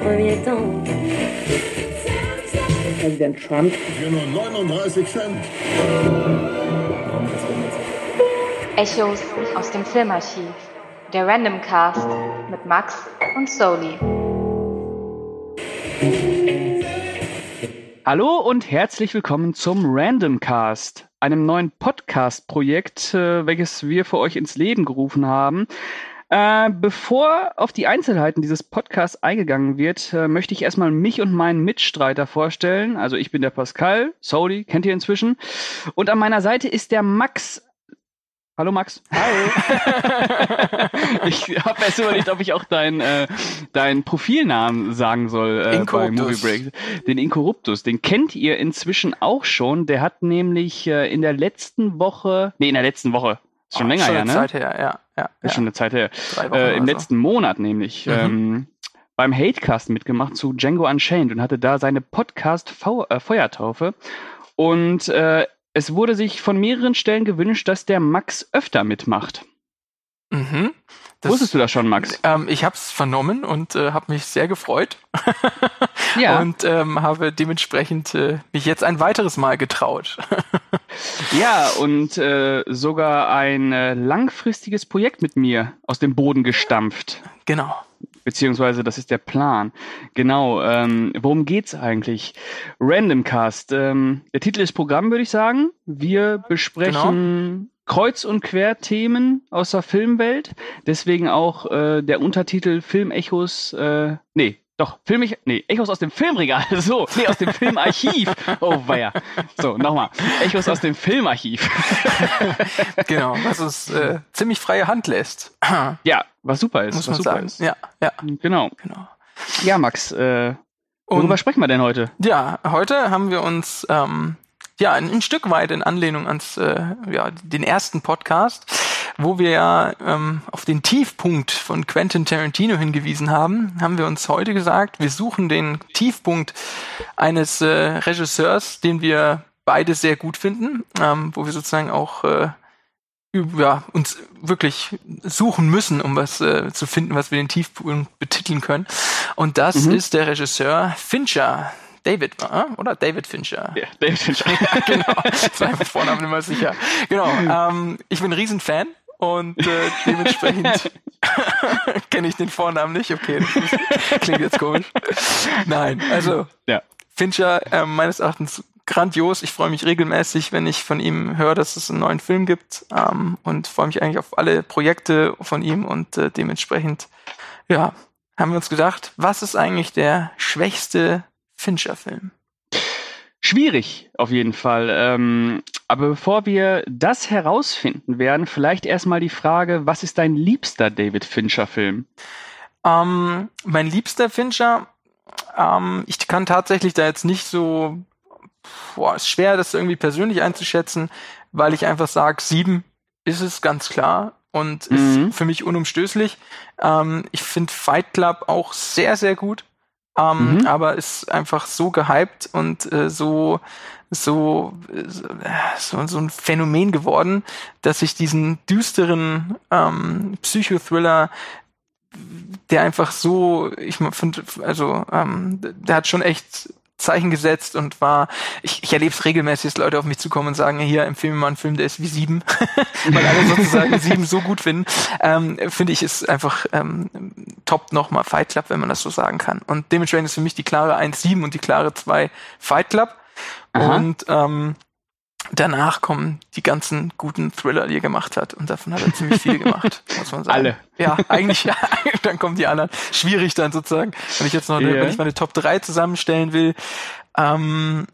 premier temps. Präsident Trump. Für nur 39 Cent. Echos aus dem Filmarchiv. Der Random Cast mit Max und Soli. Hallo und herzlich willkommen zum Random Cast, einem neuen Podcast-Projekt, äh, welches wir für euch ins Leben gerufen haben. Äh, bevor auf die Einzelheiten dieses Podcasts eingegangen wird, äh, möchte ich erstmal mich und meinen Mitstreiter vorstellen. Also ich bin der Pascal, Soli, kennt ihr inzwischen. Und an meiner Seite ist der Max. Hallo Max. Hi. ich habe erst überlegt, ob ich auch deinen äh, dein Profilnamen sagen soll äh, bei Movie Break. Den Inkorruptus, den kennt ihr inzwischen auch schon. Der hat nämlich äh, in der letzten Woche, nee, in der letzten Woche, schon oh, länger schon her, ne? Zeit her, ja. ja ist ja. schon eine Zeit her. Äh, Im letzten so. Monat nämlich. Mhm. Ähm, beim Hatecast mitgemacht zu Django Unchained und hatte da seine Podcast äh, Feuertaufe. Und äh, es wurde sich von mehreren Stellen gewünscht, dass der Max öfter mitmacht. Mhm. Das, Wusstest du das schon, Max? Ähm, ich habe es vernommen und äh, habe mich sehr gefreut. ja. Und ähm, habe dementsprechend äh, mich jetzt ein weiteres Mal getraut. ja, und äh, sogar ein äh, langfristiges Projekt mit mir aus dem Boden gestampft. Genau. Beziehungsweise, das ist der Plan. Genau. Ähm, worum geht's eigentlich? Random Cast. Ähm, der Titel ist Programm, würde ich sagen. Wir besprechen genau. Kreuz- und Quer-Themen aus der Filmwelt. Deswegen auch äh, der Untertitel Filmechos. Äh, nee, doch, Film, nee, Echos aus dem Filmregal. So, nee, aus dem Filmarchiv. Oh, weia. So, nochmal. Echos aus dem Filmarchiv. genau, was uns äh, ziemlich freie Hand lässt. ja, was super ist. Muss was super sagen. Ist. Ja, ja. Genau. genau. Ja, Max, äh, worüber Und, sprechen wir denn heute? Ja, heute haben wir uns ähm, ja ein, ein Stück weit in Anlehnung ans äh, ja, den ersten Podcast wo wir ja ähm, auf den Tiefpunkt von Quentin Tarantino hingewiesen haben, haben wir uns heute gesagt, wir suchen den Tiefpunkt eines äh, Regisseurs, den wir beide sehr gut finden, ähm, wo wir sozusagen auch äh, ja, uns wirklich suchen müssen, um was äh, zu finden, was wir den Tiefpunkt betiteln können. Und das mhm. ist der Regisseur Fincher. David war, oder? David Fincher. Ja, David Fincher. ja, genau. Das war einfach Vornamen immer sicher. Genau. Ähm, ich bin ein Riesenfan und äh, dementsprechend kenne ich den Vornamen nicht. Okay, das klingt jetzt komisch. Nein, also ja. Fincher äh, meines Erachtens grandios. Ich freue mich regelmäßig, wenn ich von ihm höre, dass es einen neuen Film gibt ähm, und freue mich eigentlich auf alle Projekte von ihm und äh, dementsprechend, ja, haben wir uns gedacht, was ist eigentlich der schwächste Fincher-Film? Schwierig, auf jeden Fall. Ähm, aber bevor wir das herausfinden werden, vielleicht erstmal die Frage, was ist dein liebster David Fincher-Film? Ähm, mein liebster Fincher, ähm, ich kann tatsächlich da jetzt nicht so, boah, ist schwer, das irgendwie persönlich einzuschätzen, weil ich einfach sage, sieben ist es ganz klar und mhm. ist für mich unumstößlich. Ähm, ich finde Fight Club auch sehr, sehr gut. Ähm, mhm. aber ist einfach so gehypt und äh, so so, so so ein Phänomen geworden, dass ich diesen düsteren ähm, Psychothriller der einfach so, ich finde, also ähm, der hat schon echt Zeichen gesetzt und war, ich, ich erlebe es regelmäßig, dass Leute auf mich zukommen und sagen, hier, empfehle mir mal einen Film, der ist wie sieben, weil alle sozusagen sieben so gut finden, ähm, finde ich, ist einfach ähm, top nochmal Fight Club, wenn man das so sagen kann. Und dementsprechend ist für mich die klare 1-7 und die klare 2 Fight Club. Aha. Und ähm, danach kommen die ganzen guten Thriller, die er gemacht hat. Und davon hat er ziemlich viel gemacht, muss man sagen. Alle. Ja, eigentlich, ja, dann kommen die anderen. Schwierig dann sozusagen. Wenn ich jetzt noch, yeah. wenn ich meine Top 3 zusammenstellen will, ähm,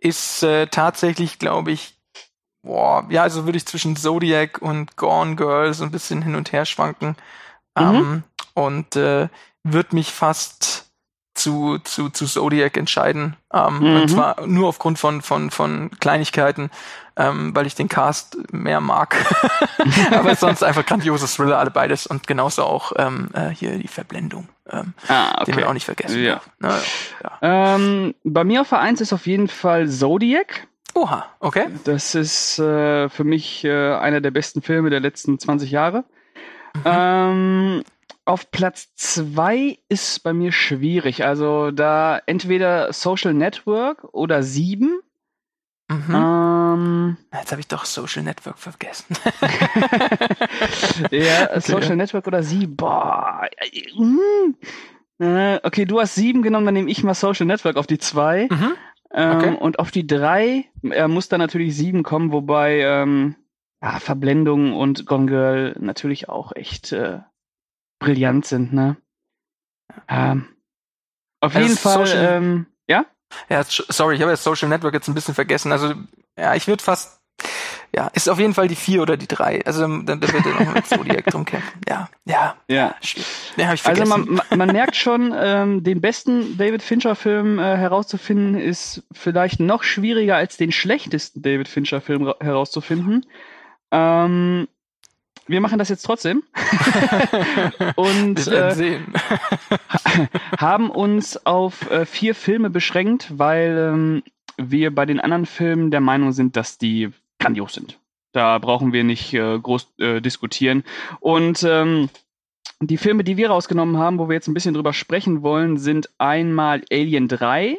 ist äh, tatsächlich, glaube ich, boah, ja, also würde ich zwischen Zodiac und Gone Girl so ein bisschen hin und her schwanken. Mhm. Ähm, und äh, würde mich fast zu, zu, zu Zodiac entscheiden. Ähm, mhm. Und zwar nur aufgrund von, von, von Kleinigkeiten, ähm, weil ich den Cast mehr mag. Aber sonst einfach grandioses Thriller, alle beides. Und genauso auch ähm, äh, hier die Verblendung. Ähm, ah, okay. Den wir auch nicht vergessen. Ja. Na, ja. Ähm, bei mir auf Vereins ist auf jeden Fall Zodiac. Oha, okay. Das ist äh, für mich äh, einer der besten Filme der letzten 20 Jahre. Mhm. Ähm, auf Platz zwei ist bei mir schwierig. Also da entweder Social Network oder sieben. Mhm. Ähm, Jetzt habe ich doch Social Network vergessen. ja, Okay, Social. Network oder sieben. Boah. äh, mm. Äh, Okay, du hast sieben genommen, dann nehme ich mal Social Network auf die zwei. mhm. Ähm, Okay. Und auf die drei äh, muss dann natürlich sieben kommen, wobei ähm, ja, Verblendung und Gone Girl natürlich auch echt äh, brillant sind, ne? Ähm, auf Also jeden Fall, Social- ähm, ja? Ja, sorry, ich habe das Social Network jetzt ein bisschen vergessen. Also, ja, ich würde fast, ja, ist auf jeden Fall die vier oder die drei. Also, dann, dann wird er noch mit Zodiac drum kämpfen. Ja, ja, Ja. habe ich Also vergessen. man, man, man merkt schon, ähm, den besten David Fincher-Film äh, herauszufinden, ist vielleicht noch schwieriger als den schlechtesten David Fincher-Film ra- herauszufinden. Ähm, wir machen das jetzt trotzdem. Und äh, haben uns auf äh, vier Filme beschränkt, weil ähm, wir bei den anderen Filmen der Meinung sind, dass die grandios sind. Da brauchen wir nicht äh, groß äh, diskutieren. Und ähm, die Filme, die wir rausgenommen haben, wo wir jetzt ein bisschen drüber sprechen wollen, sind einmal Alien 3,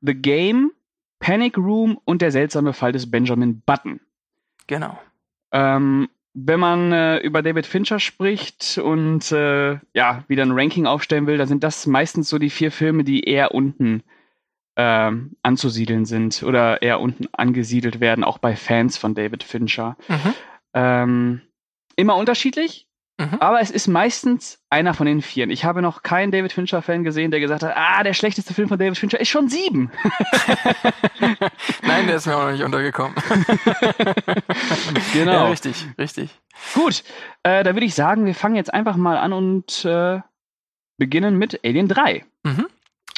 The Game, Panic Room und der seltsame Fall des Benjamin Button. Genau. Ähm, wenn man äh, über David Fincher spricht und äh, ja, wieder ein Ranking aufstellen will, dann sind das meistens so die vier Filme, die eher unten ähm, anzusiedeln sind oder eher unten angesiedelt werden, auch bei Fans von David Fincher. Mhm. Ähm, immer unterschiedlich, Mhm. aber es ist meistens einer von den vieren. Ich habe noch keinen David Fincher-Fan gesehen, der gesagt hat, ah, der schlechteste Film von David Fincher ist schon sieben. Nein, der ist mir auch noch nicht untergekommen. Genau. Ja, richtig, richtig. Gut, äh, da würde ich sagen, wir fangen jetzt einfach mal an und äh, beginnen mit Alien 3. Mhm.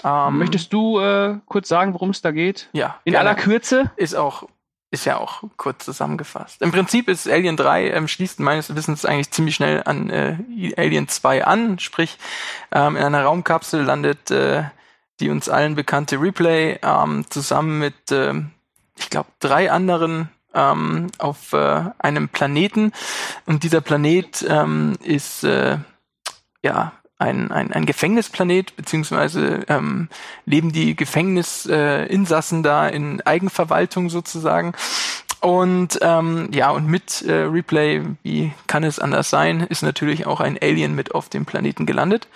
Ähm, Möchtest du äh, kurz sagen, worum es da geht? ja, In gerne. aller Kürze? ist auch ist ja auch kurz zusammengefasst. Im Prinzip ist Alien 3 ähm, schließt meines Wissens eigentlich ziemlich schnell an äh, Alien 2 an, sprich ähm, in einer Raumkapsel landet äh, die uns allen bekannte Replay ähm, zusammen mit ähm, ich glaube drei anderen ähm, auf äh, einem Planeten und dieser Planet ähm, ist äh, ja ein, ein, ein Gefängnisplanet, beziehungsweise ähm, leben die Gefängnisinsassen äh, da in Eigenverwaltung sozusagen. Und ähm, ja, und mit äh, Replay, wie kann es anders sein, ist natürlich auch ein Alien mit auf dem Planeten gelandet.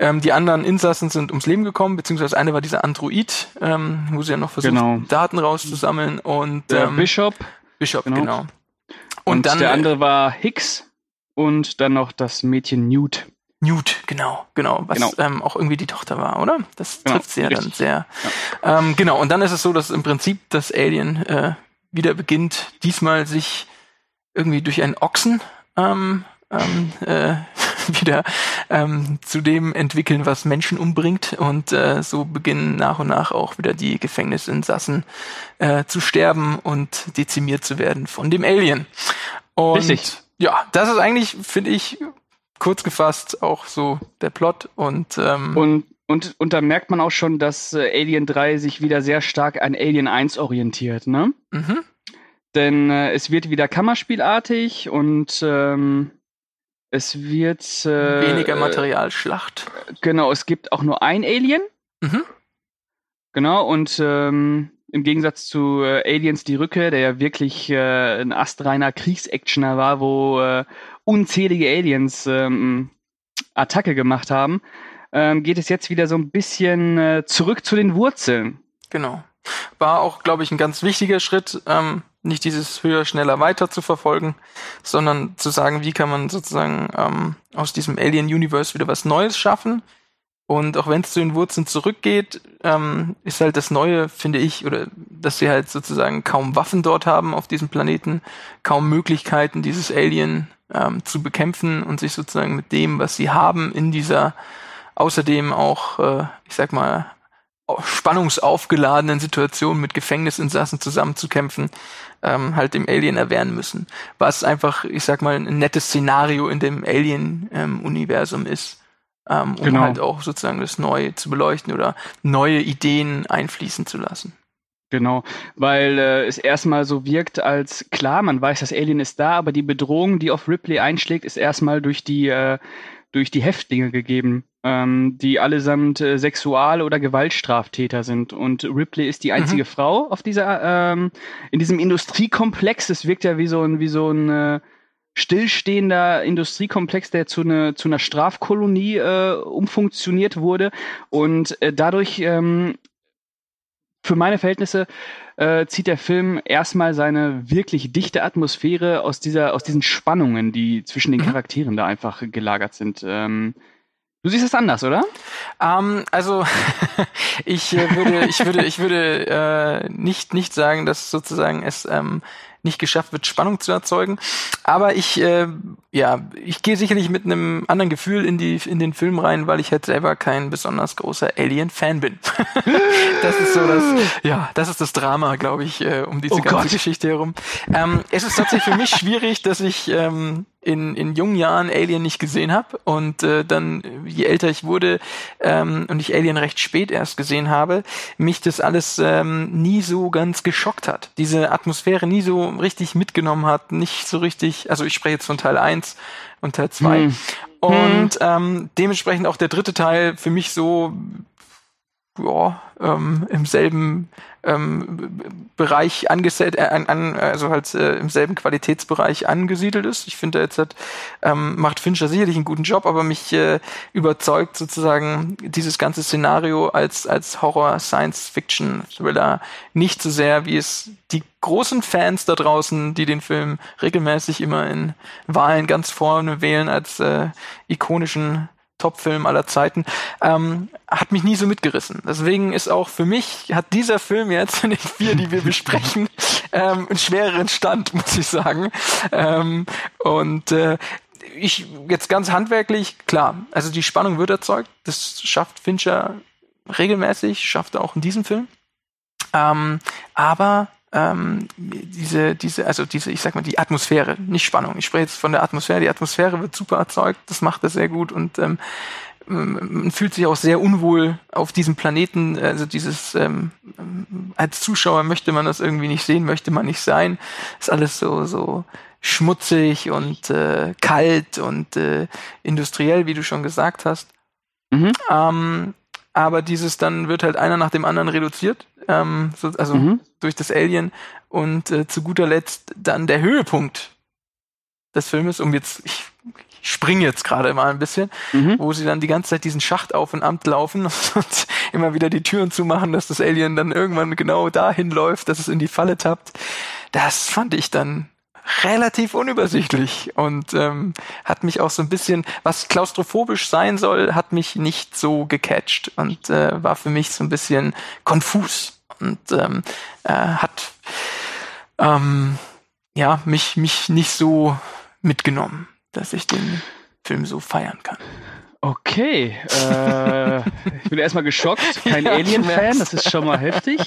Ähm, die anderen Insassen sind ums Leben gekommen, beziehungsweise eine war dieser Android, ähm, wo sie ja noch versucht, Genau. Daten rauszusammeln und Der ähm, Bishop Bishop, genau. genau. und, dann der äh, andere war Hicks und dann noch das Mädchen Newt. Newt, genau, genau, was Genau. Ähm, auch irgendwie die Tochter war, oder? Das Genau, trifft sie ja dann sehr. Ähm, genau, und dann ist es so, dass im Prinzip das Alien äh, wieder beginnt, diesmal sich irgendwie durch einen Ochsen ähm, ähm, äh, wieder ähm, zu dem entwickeln, was Menschen umbringt. Und äh, so beginnen nach und nach auch wieder die Gefängnisinsassen äh, zu sterben und dezimiert zu werden von dem Alien. Und Richtig. ja, das ist eigentlich, finde ich, kurz gefasst auch so der Plot und, ähm, Und, und, und da merkt man auch schon, dass äh, Alien 3 sich wieder sehr stark an Alien 1 orientiert, ne? mhm, Denn äh, es wird wieder kammerspielartig und ähm, es wird äh, weniger äh, Materialschlacht. Genau, es gibt auch nur ein Alien. Mhm. Genau, und ähm, im Gegensatz zu äh, Aliens die Rückkehr, der ja wirklich äh, ein astreiner Kriegsactioner war, wo äh, unzählige Aliens ähm, Attacke gemacht haben, ähm, geht es jetzt wieder so ein bisschen äh, zurück zu den Wurzeln. Genau. War auch, glaube ich, ein ganz wichtiger Schritt, ähm, nicht dieses höher, schneller, weiter zu verfolgen, sondern zu sagen, wie kann man sozusagen ähm, aus diesem Alien-Universe wieder was Neues schaffen. Und auch wenn es zu den Wurzeln zurückgeht, ähm, ist halt das Neue, finde ich, oder dass sie halt sozusagen kaum Waffen dort haben auf diesem Planeten, kaum Möglichkeiten, dieses Alien ähm, zu bekämpfen und sich sozusagen mit dem, was sie haben, in dieser außerdem auch, äh, ich sag mal, spannungsaufgeladenen Situation mit Gefängnisinsassen zusammenzukämpfen, ähm, halt dem Alien erwehren müssen. Was einfach, ich sag mal, ein nettes Szenario in dem Alien-Universum ist, ähm, um Genau. halt auch sozusagen das Neue zu beleuchten oder neue Ideen einfließen zu lassen. Genau, weil äh, es erstmal so wirkt, als klar, man weiß, das Alien ist da, aber die Bedrohung, die auf Ripley einschlägt, ist erstmal durch die äh, durch die Häftlinge gegeben, ähm, die allesamt äh, Sexual- oder Gewaltstraftäter sind. Und Ripley ist die einzige mhm. Frau auf dieser, ähm, in diesem Industriekomplex. Es wirkt ja wie so ein, wie so ein äh, stillstehender Industriekomplex, der zu, ne, zu einer Strafkolonie äh, umfunktioniert wurde. Und äh, dadurch ähm, für meine Verhältnisse äh, zieht der Film erstmal seine wirklich dichte Atmosphäre aus dieser, aus diesen Spannungen, die zwischen den mhm. Charakteren da einfach gelagert sind. Ähm, Du siehst es anders, oder? Ähm, also ich äh, würde, ich würde, ich würde äh, nicht nicht sagen, dass sozusagen es ähm, nicht geschafft wird, Spannung zu erzeugen. Aber ich, äh, ja, ich gehe sicherlich mit einem anderen Gefühl in die in den Film rein, weil ich halt selber kein besonders großer Alien-Fan bin. das ist so das, ja, das ist das Drama, glaube ich, äh, um diese oh ganze Gott. Geschichte herum. Ähm, es ist tatsächlich für mich schwierig, dass ich ähm, in, in jungen Jahren Alien nicht gesehen habe und äh, dann, je älter ich wurde ähm, und ich Alien recht spät erst gesehen habe, mich das alles ähm, nie so ganz geschockt hat. Diese Atmosphäre nie so richtig mitgenommen hat, nicht so richtig, also ich spreche jetzt von Teil 1 und Teil 2. Hm. Und hm. ähm, dementsprechend auch der dritte Teil für mich so ja, ähm, im selben ähm, Bereich angesiedelt, äh, an, also halt äh, im selben Qualitätsbereich angesiedelt ist. Ich finde, jetzt hat, ähm, macht Fincher sicherlich einen guten Job, aber mich äh, überzeugt sozusagen dieses ganze Szenario als, als Horror, Science Fiction, Thriller nicht so sehr, wie es die großen Fans da draußen, die den Film regelmäßig immer in Wahlen ganz vorne wählen als äh, ikonischen Top-Film aller Zeiten, ähm, hat mich nie so mitgerissen. Deswegen ist auch für mich, hat dieser Film jetzt von den vier, die wir besprechen, ähm, einen schwereren Stand, muss ich sagen. Ähm, und äh, ich jetzt ganz handwerklich, klar, also die Spannung wird erzeugt, das schafft Fincher regelmäßig, schafft er auch in diesem Film. Ähm, aber ähm, diese, diese, also diese, ich sag mal, die Atmosphäre, nicht Spannung. Ich spreche jetzt von der Atmosphäre. Die Atmosphäre wird super erzeugt, das macht er sehr gut und ähm, man fühlt sich auch sehr unwohl auf diesem Planeten. Also dieses ähm, als Zuschauer möchte man das irgendwie nicht sehen, möchte man nicht sein. Ist alles so so schmutzig und äh, kalt und äh, industriell, wie du schon gesagt hast. Mhm. Ähm, aber dieses dann wird halt einer nach dem anderen reduziert ähm, so, also mhm. durch das Alien und äh, zu guter Letzt dann der Höhepunkt des Filmes, um jetzt, ich, ich springe jetzt gerade mal ein bisschen, mhm. wo sie dann die ganze Zeit diesen Schacht auf und ab laufen und immer wieder die Türen zumachen, dass das Alien dann irgendwann genau dahin läuft, dass es in die Falle tappt. Das fand ich dann relativ unübersichtlich und ähm, hat mich auch so ein bisschen, was klaustrophobisch sein soll, hat mich nicht so gecatcht und äh, war für mich so ein bisschen konfus und ähm, äh, hat ähm, ja mich mich nicht so mitgenommen, dass ich den Film so feiern kann. Okay, äh, ich bin erstmal geschockt, kein ja, Alien-Fan, das ist schon mal heftig.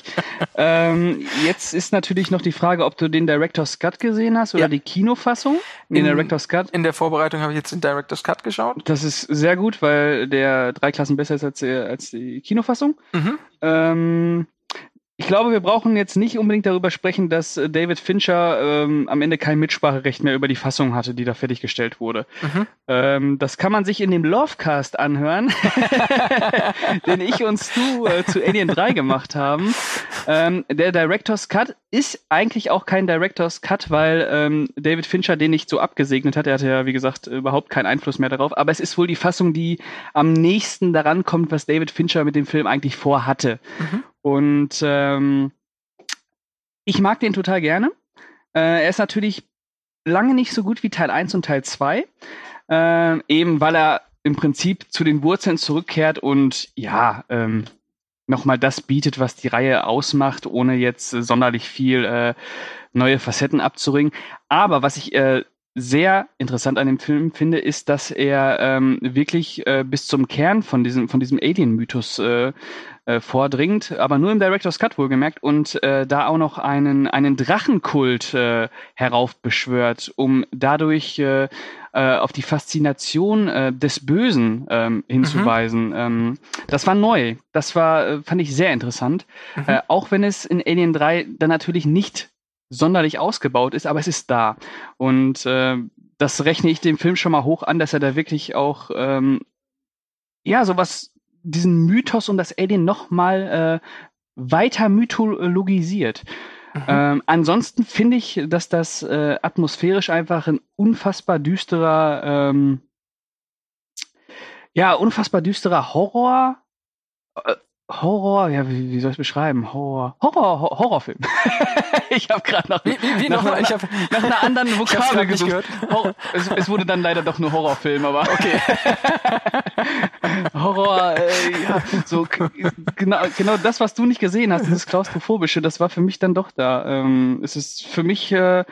Ähm, jetzt ist natürlich noch die Frage, ob du den Director's Cut gesehen hast oder ja. die Kinofassung. Den in, Director's Cut. In der Vorbereitung habe ich jetzt den Director's Cut geschaut. Das ist sehr gut, weil der drei Klassen besser ist als, als die Kinofassung. Mhm. Ähm, ich glaube, wir brauchen jetzt nicht unbedingt darüber sprechen, dass äh, David Fincher ähm, am Ende kein Mitspracherecht mehr über die Fassung hatte, die da fertiggestellt wurde. Mhm. Ähm, das kann man sich in dem Lovecast anhören, den ich und Stu äh, zu Alien 3 gemacht haben. Ähm, der Director's Cut ist eigentlich auch kein Director's Cut, weil ähm, David Fincher den nicht so abgesegnet hat. Er hatte ja, wie gesagt, überhaupt keinen Einfluss mehr darauf. Aber es ist wohl die Fassung, die am nächsten daran kommt, was David Fincher mit dem Film eigentlich vorhatte. Mhm. Und ähm, ich mag den total gerne. Äh, er ist natürlich lange nicht so gut wie Teil 1 und Teil 2. Äh, eben weil er im Prinzip zu den Wurzeln zurückkehrt und ja, ähm, nochmal das bietet, was die Reihe ausmacht, ohne jetzt sonderlich viel äh, neue Facetten abzuringen. Aber was ich äh, sehr interessant an dem Film finde, ist, dass er ähm, wirklich äh, bis zum Kern von diesem, von diesem Alien-Mythos äh, äh, vordringt, aber nur im Director's Cut wohlgemerkt und äh, da auch noch einen, einen Drachenkult äh, heraufbeschwört, um dadurch äh, äh, auf die Faszination äh, des Bösen ähm, hinzuweisen. Mhm. Ähm, das war neu. Das war, äh, fand ich sehr interessant. Mhm. Äh, auch wenn es in Alien 3 dann natürlich nicht sonderlich ausgebaut ist, aber es ist da. Und äh, das rechne ich dem Film schon mal hoch an, dass er da wirklich auch ähm, ja sowas, diesen Mythos und das Alien noch mal äh, weiter mythologisiert. Mhm. Ähm, ansonsten finde ich, dass das äh, atmosphärisch einfach ein unfassbar düsterer, ähm, ja, unfassbar düsterer Horror, äh, Horror, ja, wie, wie soll ich es beschreiben? Horror, Horror, Horror Horrorfilm. ich habe gerade nach, wie, wie, wie nach, nach, nach, nach, einer anderen Vokabel gesucht. Horror, es, es, wurde dann leider doch nur Horrorfilm, aber okay. Horror, äh, ja, so genau, genau das, was du nicht gesehen hast, dieses klaustrophobische, das war für mich dann doch da. Ähm, es ist für mich äh,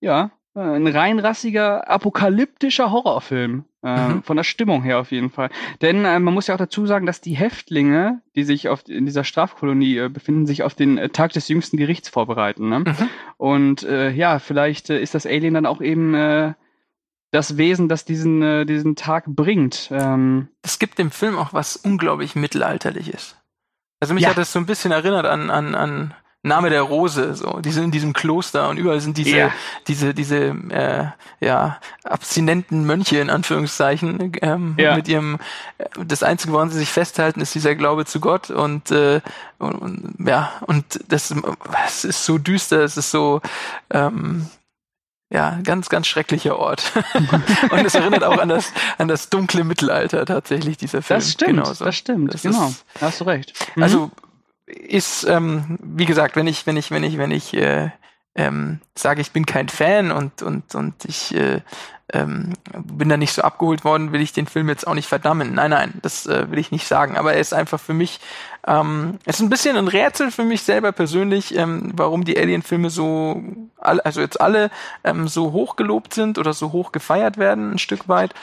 ja ein reinrassiger, apokalyptischer Horrorfilm. Äh, mhm. Von der Stimmung her auf jeden Fall. Denn äh, man muss ja auch dazu sagen, dass die Häftlinge, die sich auf, in dieser Strafkolonie äh, befinden, sich auf den äh, Tag des jüngsten Gerichts vorbereiten. Ne? Mhm. Und äh, ja, vielleicht äh, ist das Alien dann auch eben das Wesen, das diesen, diesen Tag bringt. Ähm, es gibt im Film auch was unglaublich Mittelalterliches. Also mich ja. hat das so ein bisschen erinnert an, an, an Name der Rose, so, die sind in diesem Kloster und überall sind diese, ja. diese, diese, äh, ja, abstinenten Mönche in Anführungszeichen, ähm, ja. mit ihrem, äh, das Einzige, woran sie sich festhalten, ist dieser Glaube zu Gott und, äh, und, und ja, und das, es ist so düster, es ist so, ähm, ja, ganz, ganz schrecklicher Ort. und es erinnert auch an das, an das dunkle Mittelalter tatsächlich, dieser Film. Das stimmt, Genauso. das stimmt, das genau. Ist, hast du recht. Mhm. Also, ist, ähm, wie gesagt, wenn ich, wenn ich, wenn ich, wenn ich äh, ähm, sage, ich bin kein Fan und und und ich äh, ähm, bin da nicht so abgeholt worden, will ich den Film jetzt auch nicht verdammen. Nein, nein, das äh, will ich nicht sagen. Aber er ist einfach für mich, ähm, es ist ein bisschen ein Rätsel für mich selber persönlich, ähm, warum die Alien-Filme so, also jetzt alle ähm, so hoch gelobt sind oder so hoch gefeiert werden, ein Stück weit.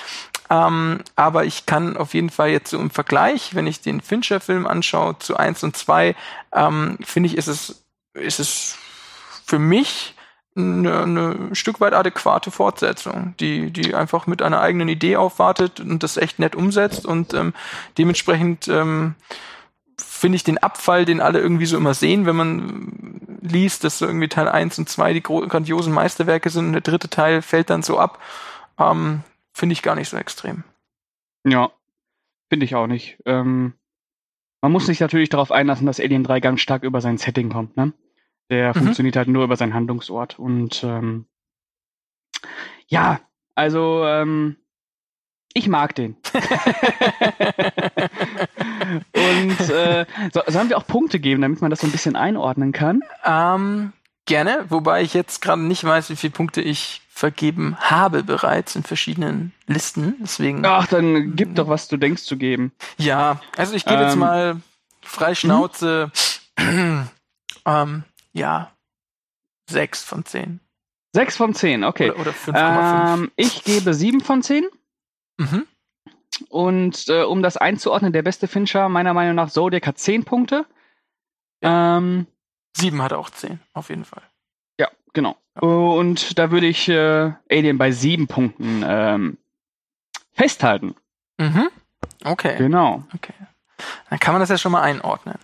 Ähm, aber ich kann auf jeden Fall jetzt so im Vergleich, wenn ich den Fincher-Film anschaue zu eins und zwei, ähm, finde ich, ist es, ist es für mich eine, eine Stück weit adäquate Fortsetzung, die, die einfach mit einer eigenen Idee aufwartet und das echt nett umsetzt und ähm, dementsprechend ähm, finde ich den Abfall, den alle irgendwie so immer sehen, wenn man liest, dass so irgendwie Teil 1 und 2 die grandiosen Meisterwerke sind und der dritte Teil fällt dann so ab, ähm, finde ich gar nicht so extrem. Ja, finde ich auch nicht. Ähm, man muss sich natürlich darauf einlassen, dass Alien 3 ganz stark über sein Setting kommt, ne? Der mhm. funktioniert halt nur über seinen Handlungsort. Und ähm, ja, also ähm, ich mag den. Und äh, so, sollen wir auch Punkte geben, damit man das so ein bisschen einordnen kann? Ähm, gerne, wobei ich jetzt gerade nicht weiß, wie viele Punkte ich vergeben habe bereits in verschiedenen Listen. Deswegen. Ach, dann gib doch, was du denkst zu geben. Ja, also ich gebe ähm, jetzt mal frei Schnauze. ähm, ja, sechs von zehn. Sechs von zehn, okay. Oder, oder 5,5. Ähm, ich gebe sieben von zehn. Mhm. Und äh, um das einzuordnen, der beste Fincher meiner Meinung nach Zodiac hat zehn Punkte. Ja. Ähm, sieben hat auch zehn, auf jeden Fall. Genau. Und da würde ich äh, Alien bei sieben Punkten ähm, festhalten. Mhm. Okay. Genau. Okay. Dann kann man das ja schon mal einordnen.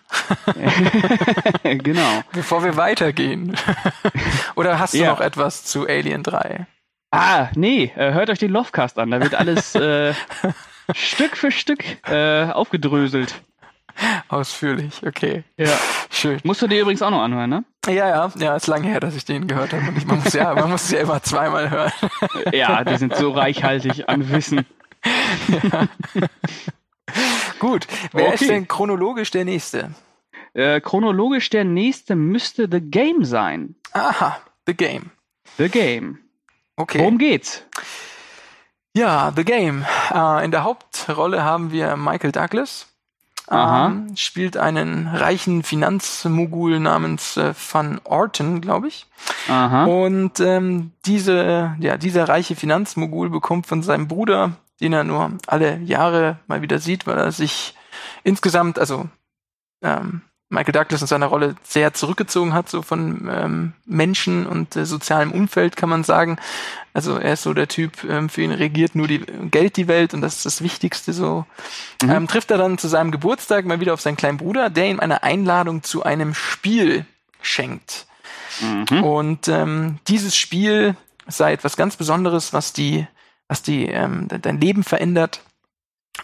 genau. Bevor wir weitergehen. Oder hast du ja. noch etwas zu Alien 3? Ah, nee, äh, hört euch den Lovecast an. Da wird alles äh, Stück für Stück äh, aufgedröselt. Ausführlich, okay. Ja. Schön. Musst du dir übrigens auch noch anhören, ne? Ja, ja, ja, ist lange her, dass ich den gehört habe. Und man muss ja, man muss ja immer zweimal hören. ja, die sind so reichhaltig an Wissen. Ja. Gut, wer okay. ist denn chronologisch der Nächste? Äh, chronologisch der Nächste müsste The Game sein. Aha, The Game. The Game. Okay. Worum geht's? Ja, The Game. Äh, in der Hauptrolle haben wir Michael Douglas. Ähm, spielt einen reichen Finanzmogul namens äh, Van Orton, glaube ich. Aha. Und ähm, diese, ja, dieser reiche Finanzmogul bekommt von seinem Bruder den er nur alle Jahre mal wieder sieht, weil er sich insgesamt, also ähm, Michael Douglas in seiner Rolle sehr zurückgezogen hat, so von ähm, Menschen und äh, sozialem Umfeld, kann man sagen. Also er ist so der Typ, ähm, für ihn regiert nur die Geld die Welt und das ist das Wichtigste so. Mhm. Ähm, trifft er dann zu seinem Geburtstag mal wieder auf seinen kleinen Bruder, der ihm eine Einladung zu einem Spiel schenkt. Mhm. Und ähm, dieses Spiel sei etwas ganz Besonderes, was die, was die, ähm, dein Leben verändert.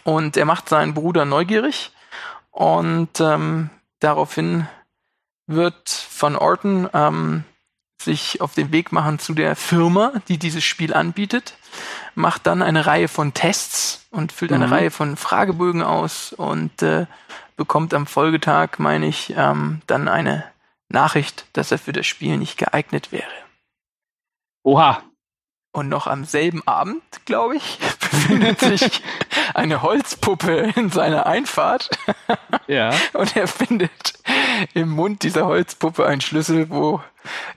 Und er macht seinen Bruder neugierig und ähm, daraufhin wird von Orton ähm, sich auf den Weg machen zu der Firma, die dieses Spiel anbietet, macht dann eine Reihe von Tests und füllt eine mhm. Reihe von Fragebögen aus und äh, bekommt am Folgetag, meine ich, ähm, dann eine Nachricht, dass er für das Spiel nicht geeignet wäre. Oha. Und noch am selben Abend, glaube ich, befindet sich eine Holzpuppe in seiner Einfahrt. Ja. Und er findet im Mund dieser Holzpuppe einen Schlüssel, wo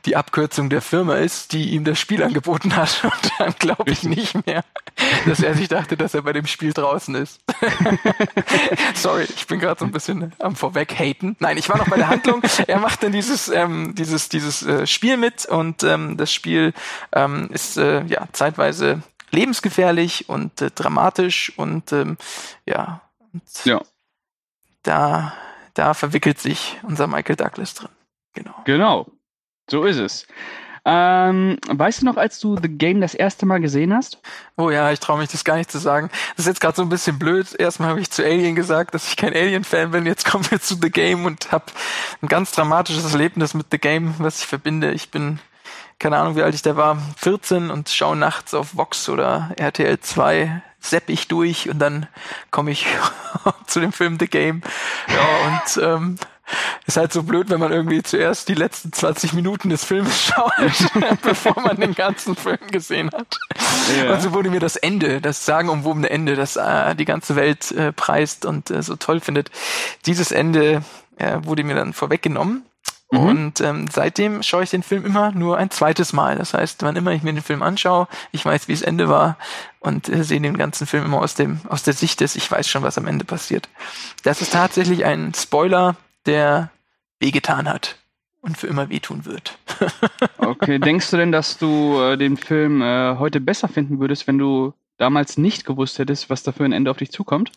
die Abkürzung der Firma ist, die ihm das Spiel angeboten hat. Und dann glaube ich nicht mehr, dass er sich dachte, dass er bei dem Spiel draußen ist. Sorry, ich bin gerade so ein bisschen am Vorweg-haten. Nein, ich war noch bei der Handlung. Er macht dann dieses, ähm, dieses, dieses äh, Spiel mit und ähm, das Spiel ähm, ist äh, ja zeitweise lebensgefährlich und äh, dramatisch und ähm, ja. Und ja. Da, da verwickelt sich unser Michael Douglas drin. Genau. Genau. So ist es. Ähm, weißt du noch, als du The Game das erste Mal gesehen hast? Oh ja, ich traue mich das gar nicht zu sagen. Das ist jetzt gerade so ein bisschen blöd. Erstmal habe ich zu Alien gesagt, dass ich kein Alien-Fan bin. Jetzt kommen wir zu The Game und habe ein ganz dramatisches Erlebnis mit The Game, was ich verbinde. Ich bin, keine Ahnung, wie alt ich da war, 14 und schaue nachts auf Vox oder RTL 2 sepp ich durch und dann komme ich zu dem Film The Game. Ja, und ähm, ist halt so blöd, wenn man irgendwie zuerst die letzten 20 Minuten des Films schaut, bevor man den ganzen Film gesehen hat. Ja. Und so wurde mir das Ende, das sagenumwobene Ende, das äh, die ganze Welt äh, preist und äh, so toll findet, dieses Ende äh, wurde mir dann vorweggenommen. Mhm. Und ähm, seitdem schaue ich den Film immer nur ein zweites Mal. Das heißt, wann immer ich mir den Film anschaue, ich weiß, wie es Ende war und äh, sehe den ganzen Film immer aus dem aus der Sicht des, ich weiß schon, was am Ende passiert. Das ist tatsächlich ein Spoiler, der wehgetan hat und für immer wehtun wird. okay, denkst du denn, dass du äh, den Film äh, heute besser finden würdest, wenn du damals nicht gewusst hättest, was da für ein Ende auf dich zukommt?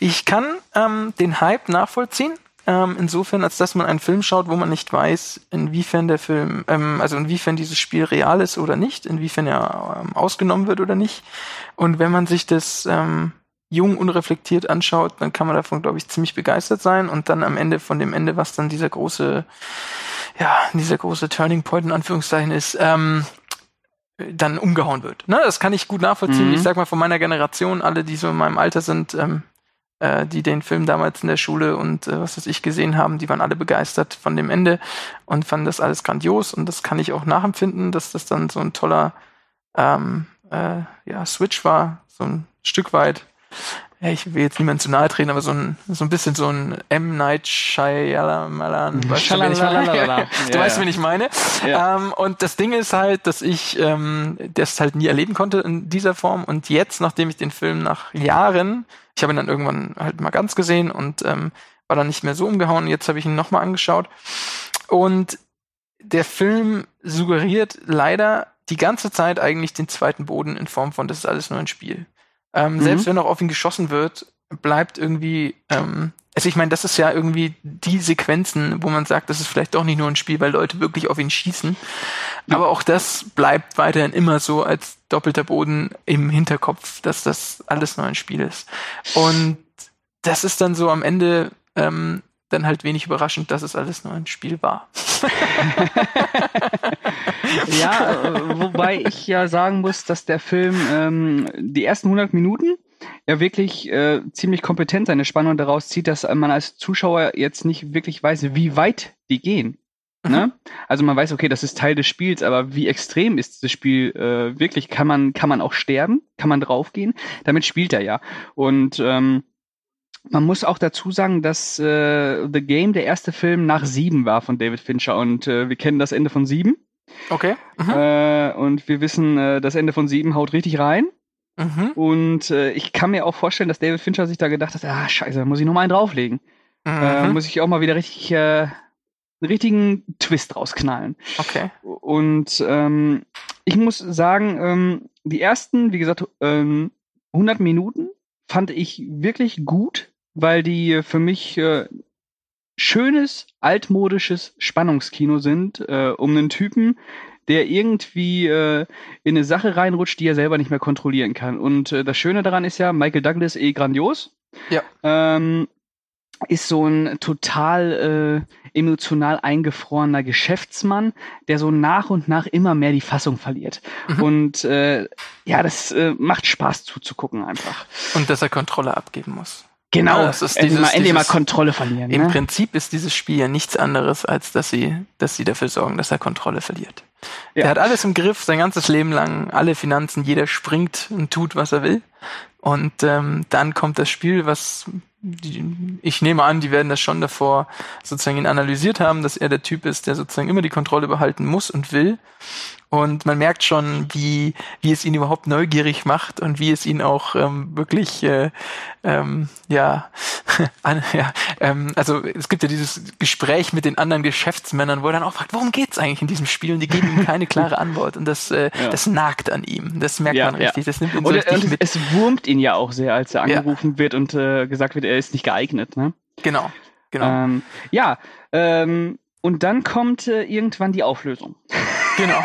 Ich kann ähm, den Hype nachvollziehen. Ähm, insofern, als dass man einen Film schaut, wo man nicht weiß, inwiefern der Film, ähm, also inwiefern dieses Spiel real ist oder nicht, inwiefern er ähm, ausgenommen wird oder nicht. Und wenn man sich das ähm, jung, unreflektiert anschaut, dann kann man davon, glaube ich, ziemlich begeistert sein und dann am Ende von dem Ende, was dann dieser große, ja, dieser große Turning Point in Anführungszeichen ist, ähm, dann umgehauen wird. Ne? Das kann ich gut nachvollziehen. Mhm. Ich sag mal von meiner Generation, alle, die so in meinem Alter sind, ähm, äh, die den Film damals in der Schule und äh, was weiß ich gesehen haben, die waren alle begeistert von dem Ende und fanden das alles grandios und das kann ich auch nachempfinden, dass das dann so ein toller ähm, äh, ja, Switch war, so ein Stück weit ja, ich will jetzt niemand zu nahe treten, aber so ein, so ein bisschen so ein M. Night Shyamalan. Weißt du, du weißt, wen ich meine. Ja. Ähm, und das Ding ist halt, dass ich ähm, das halt nie erleben konnte in dieser Form. Und jetzt, nachdem ich den Film nach Jahren, ich habe ihn dann irgendwann halt mal ganz gesehen und ähm, war dann nicht mehr so umgehauen. Jetzt habe ich ihn nochmal angeschaut. Und der Film suggeriert leider die ganze Zeit eigentlich den zweiten Boden in Form von, das ist alles nur ein Spiel. Ähm, mhm. Selbst wenn auch auf ihn geschossen wird, bleibt irgendwie, ähm, also ich meine, das ist ja irgendwie die Sequenzen, wo man sagt, das ist vielleicht doch nicht nur ein Spiel, weil Leute wirklich auf ihn schießen. Ja. Aber auch das bleibt weiterhin immer so als doppelter Boden im Hinterkopf, dass das alles nur ein Spiel ist. Und das ist dann so am Ende ähm, dann halt wenig überraschend, dass es alles nur ein Spiel war. ja, äh, wobei ich ja sagen muss, dass der Film ähm, die ersten 100 Minuten ja wirklich äh, ziemlich kompetent seine Spannung daraus zieht, dass man als Zuschauer jetzt nicht wirklich weiß, wie weit die gehen. Mhm. Ne? Also man weiß, okay, das ist Teil des Spiels, aber wie extrem ist das Spiel äh, wirklich? Kann man, kann man auch sterben? Kann man draufgehen? Damit spielt er ja. Und ähm, man muss auch dazu sagen, dass äh, The Game der erste Film nach Sieben war von David Fincher und äh, wir kennen das Ende von Sieben. Okay. Mhm. Äh, und wir wissen, äh, das Ende von Sieben haut richtig rein. Mhm. Und äh, ich kann mir auch vorstellen, dass David Fincher sich da gedacht hat, ah, scheiße, da muss ich noch mal einen drauflegen. Mhm. Äh, muss ich auch mal wieder richtig äh, einen richtigen Twist rausknallen. Okay. Und ähm, ich muss sagen, ähm, die ersten, wie gesagt, ähm, 100 Minuten fand ich wirklich gut weil die für mich äh, schönes, altmodisches Spannungskino sind, äh, um einen Typen, der irgendwie äh, in eine Sache reinrutscht, die er selber nicht mehr kontrollieren kann. Und äh, das Schöne daran ist ja, Michael Douglas eh grandios. Ja. Ähm, ist so ein total äh, emotional eingefrorener Geschäftsmann, der so nach und nach immer mehr die Fassung verliert. Mhm. Und äh, ja, das äh, macht Spaß zuzugucken einfach. Und dass er Kontrolle abgeben muss. Genau, das ist endlich, dieses- mal, endlich mal Kontrolle verlieren. Im Ne? Prinzip ist dieses Spiel ja nichts anderes, als dass sie, dass sie dafür sorgen, dass er Kontrolle verliert. Ja. Er hat alles im Griff, sein ganzes Leben lang, alle Finanzen, jeder springt und tut, was er will. Und ähm, dann kommt das Spiel, was die, ich nehme an, die werden das schon davor sozusagen ihn analysiert haben, dass er der Typ ist, der sozusagen immer die Kontrolle behalten muss und will. Und man merkt schon, wie, wie es ihn überhaupt neugierig macht und wie es ihn auch ähm, wirklich, äh, ähm, ja, an, ja ähm, also es gibt ja dieses Gespräch mit den anderen Geschäftsmännern, wo er dann auch fragt, worum geht's eigentlich in diesem Spiel? Und die geben ihm keine klare Antwort. Und das, äh, Ja. das nagt an ihm. Das merkt Ja, man richtig. Das nimmt ihn so Und, richtig und mit. es wurmt ihn ja auch sehr, als er angerufen wird und äh, gesagt wird, er ist nicht geeignet. Ne? Genau, genau, Ähm, ja, ähm, und dann kommt äh, irgendwann die Auflösung. genau.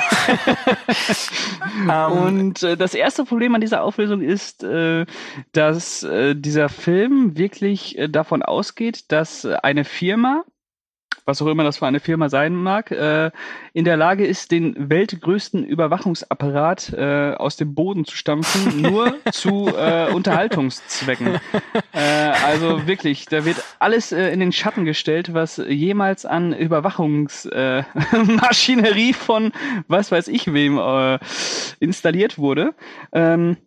ähm, Und äh, das erste Problem an dieser Auflösung ist, äh, dass äh, dieser Film wirklich äh, davon ausgeht, dass eine Firma, was auch immer das für eine Firma sein mag, äh, in der Lage ist, den weltgrößten Überwachungsapparat äh, aus dem Boden zu stampfen, nur zu äh, Unterhaltungszwecken. Äh, also wirklich, da wird alles äh, in den Schatten gestellt, was jemals an Überwachungsmaschinerie äh, von was weiß ich wem installiert wurde. Ähm,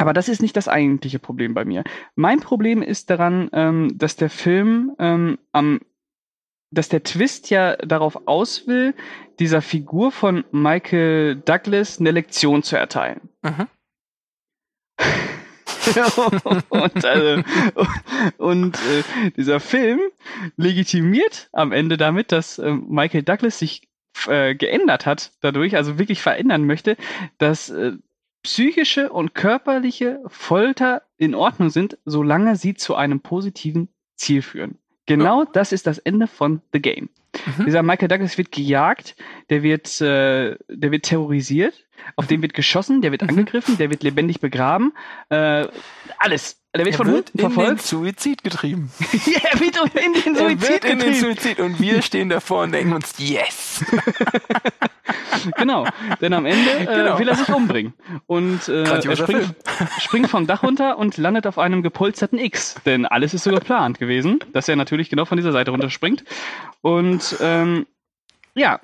aber das ist nicht das eigentliche Problem bei mir. Mein Problem ist daran, ähm, dass der Film ähm, am dass der Twist ja darauf aus will, dieser Figur von Michael Douglas eine Lektion zu erteilen. mhm. und also, und äh, dieser Film legitimiert am Ende damit, dass äh, Michael Douglas sich äh, geändert hat dadurch, also wirklich verändern möchte, dass äh, psychische und körperliche Folter in Ordnung sind, solange sie zu einem positiven Ziel führen. Genau das ist das Ende von The Game. Mhm. Dieser Michael Douglas wird gejagt, der wird, äh, der wird terrorisiert, auf den wird geschossen, der wird Mhm. angegriffen, der wird lebendig begraben. Äh, alles. Der wird Er von wird Hunden in den verfolgt. Suizid getrieben. ja, er wird in den Er Suizid wird in den getrieben. Suizid und wir stehen davor und denken uns, yes! Genau, denn am Ende äh, Genau. will er sich umbringen. Und äh, er springt, springt vom Dach runter und landet auf einem gepolsterten X. Denn alles ist so geplant gewesen, dass er natürlich genau von dieser Seite runterspringt. Und ähm, ja,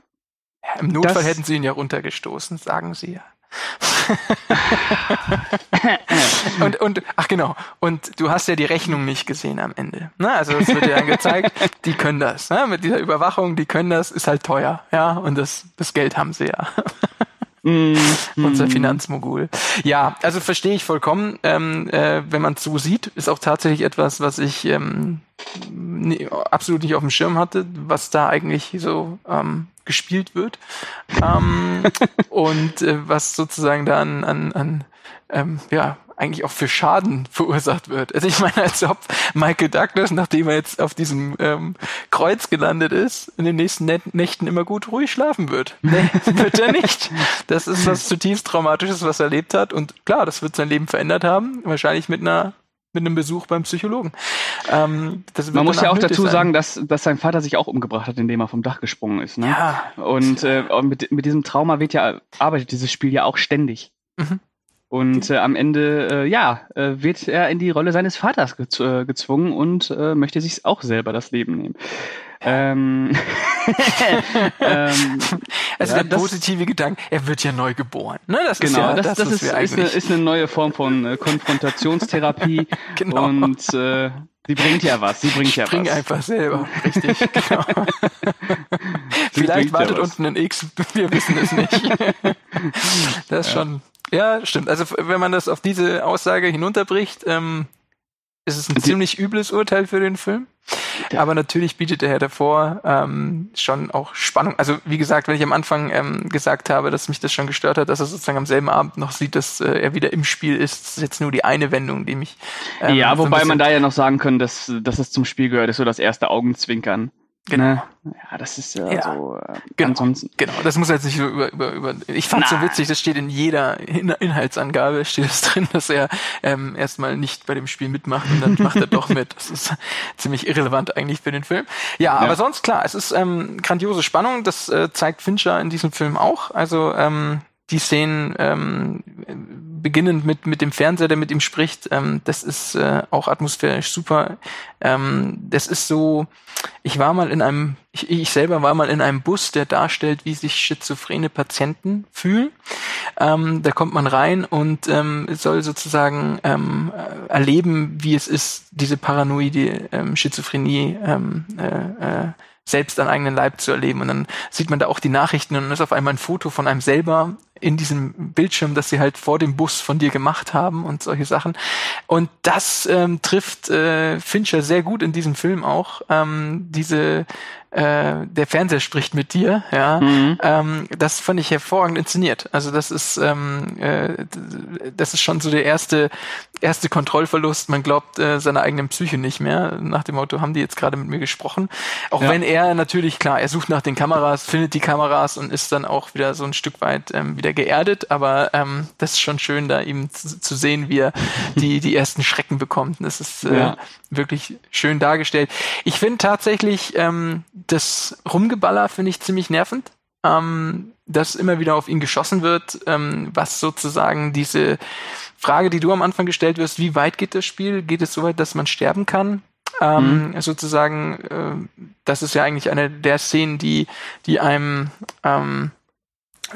Im Notfall Das- hätten sie ihn ja runtergestoßen, sagen sie ja. und, und, ach genau, und du hast ja die Rechnung nicht gesehen am Ende. Ne? Also es wird dir dann gezeigt, die können das. Ne? Mit dieser Überwachung, die können das, ist halt teuer. Ja, und das, das Geld haben sie ja. Mm, Unser mm, Finanzmogul. Ja, also verstehe ich vollkommen. Ähm, äh, wenn man es so sieht, ist auch tatsächlich etwas, was ich ähm, nee, absolut nicht auf dem Schirm hatte, was da eigentlich so ähm, gespielt wird. Ähm, und äh, was sozusagen da an, an, an ähm, ja, eigentlich auch für Schaden verursacht wird. Also ich meine, als ob Michael Douglas, nachdem er jetzt auf diesem ähm, Kreuz gelandet ist, in den nächsten Nä- Nächten immer gut ruhig schlafen wird. Nee, wird er nicht. Das ist was zutiefst Traumatisches, was er erlebt hat. Und klar, das wird sein Leben verändert haben. Wahrscheinlich mit einer mit einem Besuch beim Psychologen. Ähm, Man muss ja auch dazu sein. sagen, dass, dass sein Vater sich auch umgebracht hat, indem er vom Dach gesprungen ist. Ne? Ja, Und, äh, und mit, mit diesem Trauma wird ja, arbeitet dieses Spiel ja auch ständig. Mhm. Und äh, am Ende, äh, ja, äh, wird er in die Rolle seines Vaters gez äh, gezwungen und äh, möchte sich auch selber das Leben nehmen. Ähm, ähm, also Ja, der das- positive Gedanke, er wird ja neu geboren. Ne? Das ist genau, ja das, das, das, ist, ist, eine, ist eine neue Form von äh, Konfrontationstherapie Genau. und äh, sie bringt ja was. Sie bringt ja Spring was. einfach selber, richtig. Genau. Vielleicht ja wartet was. unten ein X, wir wissen es nicht. das ist schon, ja, stimmt. Also wenn man das auf diese Aussage hinunterbricht, ähm, ist es ein Die- ziemlich übles Urteil für den Film. Ja. Aber natürlich bietet er davor ähm, schon auch Spannung. Also wie gesagt, wenn ich am Anfang ähm, gesagt habe, dass mich das schon gestört hat, dass er sozusagen am selben Abend noch sieht, dass äh, er wieder im Spiel ist, das ist jetzt nur die eine Wendung, die mich ähm, ja, so wobei bisschen- man da ja noch sagen können, dass, dass es zum Spiel gehört, ist so das erste Augenzwinkern. Genau. Ne? Ja, das ist ja, ja. so. Äh, genau. Ansonsten. Genau, das muss jetzt nicht über, über, über ich fand so witzig, das steht in jeder in Inhaltsangabe, steht es drin, dass er ähm, erstmal nicht bei dem Spiel mitmacht und dann macht er doch mit. Das ist ziemlich irrelevant eigentlich für den Film. Ja, ja. aber sonst klar, es ist ähm, grandiose Spannung, das äh, zeigt Fincher in diesem Film auch. Also ähm, die Szenen ähm, beginnend mit mit dem Fernseher, der mit ihm spricht, ähm, das ist äh, auch atmosphärisch super. Ähm, das ist so, ich war mal in einem, ich, ich selber war mal in einem Bus, der darstellt, wie sich schizophrene Patienten fühlen. Ähm, da kommt man rein und ähm, soll sozusagen ähm, erleben, wie es ist, diese paranoide ähm, Schizophrenie ähm, äh, äh, selbst an eigenen Leib zu erleben. Und dann sieht man da auch die Nachrichten und dann ist auf einmal ein Foto von einem selber in diesem Bildschirm, das sie halt vor dem Bus von dir gemacht haben und solche Sachen. Und das ähm, trifft äh, Fincher sehr gut in diesem Film auch. Ähm, diese äh, der Fernseher spricht mit dir, ja, mhm. ähm, das fand ich hervorragend inszeniert. Also das ist, ähm, äh, das ist schon so der erste, erste Kontrollverlust. Man glaubt äh, seiner eigenen Psyche nicht mehr. Nach dem Motto, haben die jetzt gerade mit mir gesprochen? Auch ja. wenn er natürlich, klar, er sucht nach den Kameras, findet die Kameras und ist dann auch wieder so ein Stück weit ähm, wieder geerdet, aber ähm, das ist schon schön, da ihm zu, zu sehen, wie er die, die ersten Schrecken bekommt. Das ist äh, ja. wirklich schön dargestellt. Ich finde tatsächlich, ähm, das Rumgeballer finde ich ziemlich nervend. Ähm, dass immer wieder auf ihn geschossen wird, ähm, was sozusagen diese Frage, die du am Anfang gestellt wirst, wie weit geht das Spiel? Geht es so weit, dass man sterben kann? Ähm, mhm. Sozusagen, äh, das ist ja eigentlich eine der Szenen, die, die einem ähm,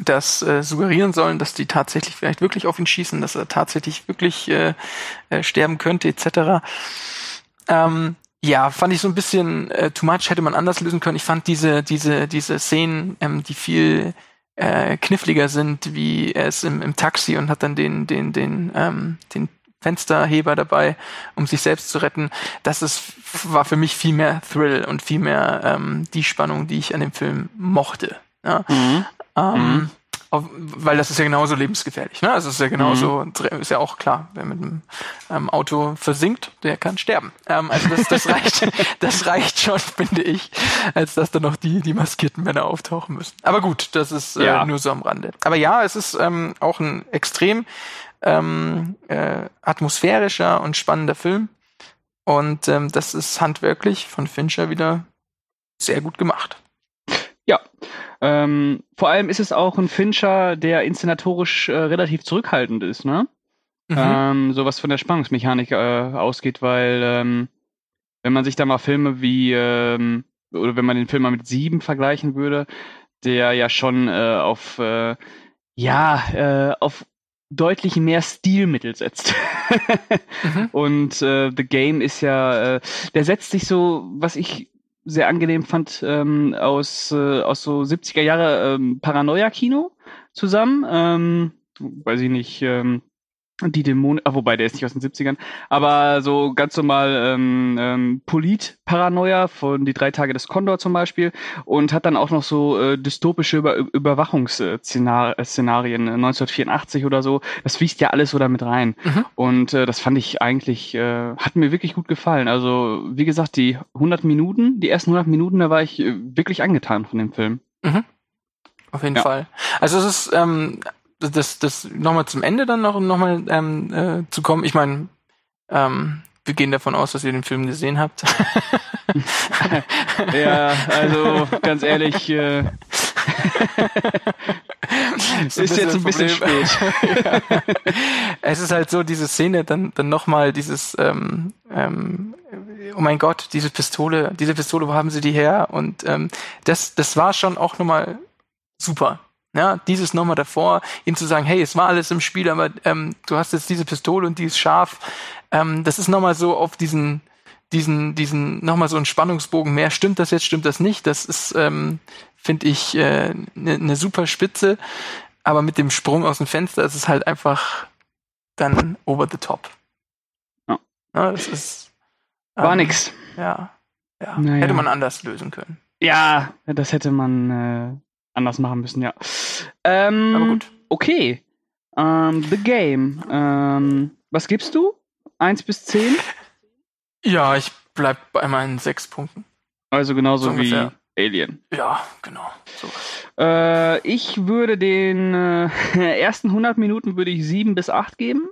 das äh, suggerieren sollen, dass die tatsächlich vielleicht wirklich auf ihn schießen, dass er tatsächlich wirklich äh, äh, sterben könnte, etc. Ähm, ja, fand ich so ein bisschen äh, too much, hätte man anders lösen können. Ich fand diese, diese, diese Szenen, ähm, die viel äh, kniffliger sind, wie er ist im, im Taxi und hat dann den, den, den, ähm, den Fensterheber dabei, um sich selbst zu retten. Das ist, war für mich viel mehr Thrill und viel mehr ähm, die Spannung, die ich an dem Film mochte. Ja? Mhm. Ähm, mhm auf, weil das ist ja genauso lebensgefährlich. Ne? Also es ist ja genauso, mhm. ist ja auch klar, wer mit einem ähm, Auto versinkt, der kann sterben. Ähm, also das, das reicht, das reicht schon, finde ich, als dass da noch die, die maskierten Männer auftauchen müssen. Aber gut, das ist äh, ja. nur so am Rande. Aber ja, es ist ähm, auch ein extrem ähm, äh, atmosphärischer und spannender Film. Und ähm, das ist handwerklich von Fincher wieder sehr gut gemacht. Ja, ähm, vor allem ist es auch ein Fincher, der inszenatorisch äh, relativ zurückhaltend ist, ne? Mhm. Ähm, so was von der Spannungsmechanik äh, ausgeht, weil ähm, wenn man sich da mal Filme wie ähm, oder wenn man den Film mal mit sieben vergleichen würde, der ja schon äh, auf äh, ja äh, auf deutlich mehr Stilmittel setzt. mhm. Und äh, The Game ist ja, äh, der setzt sich so, was ich sehr angenehm fand, ähm, aus, äh, aus so 70er Jahre ähm, Paranoia-Kino zusammen. Ähm, weiß ich nicht, ähm, die Dämonen, ah, wobei der ist nicht aus den 70ern, aber so ganz normal ähm, ähm, Polit-Paranoia von Die drei Tage des Kondor zum Beispiel und hat dann auch noch so äh, dystopische Über Überwachungsszenarien 1984 äh, oder so. Das fließt ja alles so damit rein. Mhm. Und äh, das fand ich eigentlich, äh, hat mir wirklich gut gefallen. Also wie gesagt, die 100 Minuten, die ersten 100 Minuten, da war ich äh, wirklich angetan von dem Film. Mhm. Auf jeden ja. Fall. Also es ist ähm, das, das nochmal zum Ende dann noch, noch mal ähm, äh, zu kommen. Ich meine, ähm, wir gehen davon aus, dass ihr den Film gesehen habt. ja, also ganz ehrlich, äh, ist, ist jetzt ein bisschen spät. ja. Es ist halt so, diese Szene, dann, dann nochmal dieses, ähm, ähm, oh mein Gott, diese Pistole, diese Pistole, wo haben sie die her? Und ähm, das, das war schon auch nochmal super. Ja, dieses nochmal davor, ihm zu sagen, hey, es war alles im Spiel, aber ähm, du hast jetzt diese Pistole und die ist scharf. Ähm, das ist nochmal so auf diesen, diesen, diesen, nochmal so ein Spannungsbogen mehr. Stimmt das jetzt, stimmt das nicht? Das ist, ähm, finde ich, eine äh, ne, ne super Spitze. Aber mit dem Sprung aus dem Fenster ist es halt einfach dann over the top. Ja. ja das ist. War ähm, nix. Ja. Ja. Naja. Hätte man anders lösen können. Ja, das hätte man äh, anders machen müssen, ja. Ähm, Aber gut. Okay. Ähm, The Game. Ähm, was gibst du? Eins bis zehn? Ja, ich bleib bei meinen sechs Punkten. Also genauso so wie Alien. Ja, genau. So. Äh, ich würde den äh, ersten 100 Minuten würde ich 7 bis 8 geben.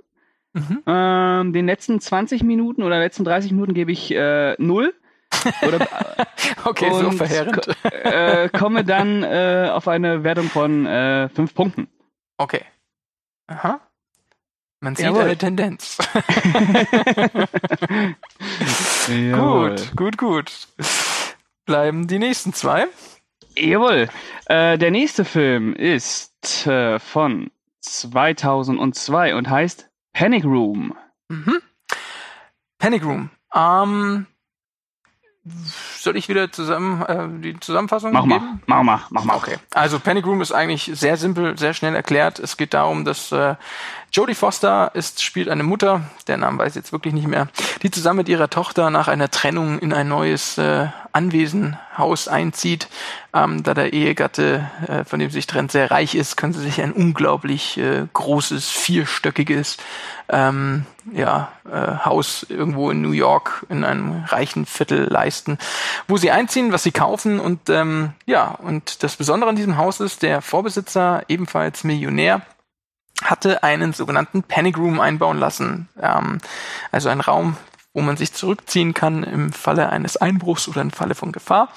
Mhm. Ähm, den letzten 20 Minuten oder letzten 30 Minuten gebe ich äh, 0. Oder, okay, so verheerend. Äh, komme dann äh, auf eine Wertung von äh, 5 Punkten. Okay. Aha. Man sieht Jawohl. eine Tendenz. gut, gut, gut. Bleiben die nächsten zwei. Jawohl. Äh, der nächste Film ist äh, von 2002 und heißt Panic Room. Mhm. Panic Room. Ähm, soll ich wieder zusammen äh, die Zusammenfassung mach geben? Mal, mach mal, mach mal. Okay. Also Panic Room ist eigentlich sehr simpel, sehr schnell erklärt. Es geht darum, dass äh, Jodie Foster ist, spielt eine Mutter, der Name weiß ich jetzt wirklich nicht mehr, die zusammen mit ihrer Tochter nach einer Trennung in ein neues äh, Anwesen, Haus einzieht. Ähm, da der Ehegatte, äh, von dem sie sich trennt, sehr reich ist, können sie sich ein unglaublich äh, großes, vierstöckiges ähm, ja, äh, Haus irgendwo in New York in einem reichen Viertel leisten, wo sie einziehen, was sie kaufen und ähm, ja, und das Besondere an diesem Haus ist, der Vorbesitzer, ebenfalls Millionär, hatte einen sogenannten Panic Room einbauen lassen. Ähm, also ein Raum, wo man sich zurückziehen kann im Falle eines Einbruchs oder im Falle von Gefahr.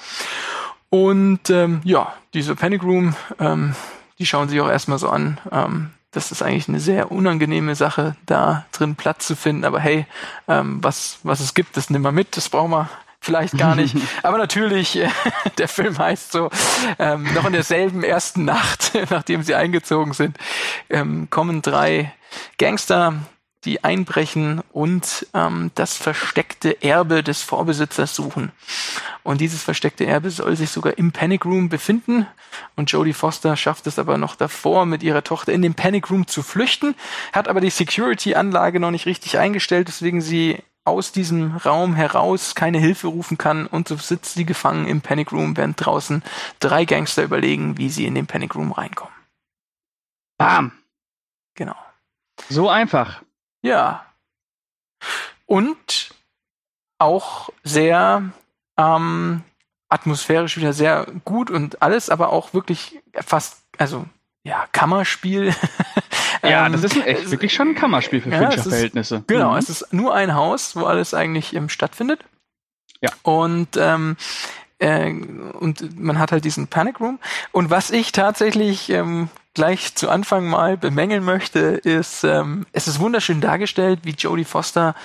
Und ähm, ja, diese Panic Room, ähm, die schauen sich auch erstmal so an. Ähm, das ist eigentlich eine sehr unangenehme Sache, da drin Platz zu finden. Aber hey, ähm, was, was es gibt, das nehmen wir mit, das brauchen wir vielleicht gar nicht. Aber natürlich, äh, der Film heißt so, ähm, noch in derselben ersten Nacht, nachdem sie eingezogen sind, ähm, kommen drei Gangster, die einbrechen und ähm, das versteckte Erbe des Vorbesitzers suchen. Und dieses versteckte Erbe soll sich sogar im Panic Room befinden. Und Jodie Foster schafft es aber noch davor, mit ihrer Tochter in den Panic Room zu flüchten, hat aber die Security-Anlage noch nicht richtig eingestellt, deswegen sie aus diesem Raum heraus keine Hilfe rufen kann und so sitzt sie gefangen im Panic Room, während draußen drei Gangster überlegen, wie sie in den Panic Room reinkommen. Bam! Genau. So einfach. Ja. Und auch sehr ähm, atmosphärisch wieder sehr gut und alles, aber auch wirklich fast, also ja, Kammerspiel. ja, das ist echt wirklich schon ein Kammerspiel für ja, Fincher-Verhältnisse. Genau, mhm. es ist nur ein Haus, wo alles eigentlich ähm, stattfindet. Ja. Und ähm, äh, und man hat halt diesen Panic Room. Und was ich tatsächlich ähm, gleich zu Anfang mal bemängeln möchte, ist, ähm, es ist wunderschön dargestellt, wie Jodie Foster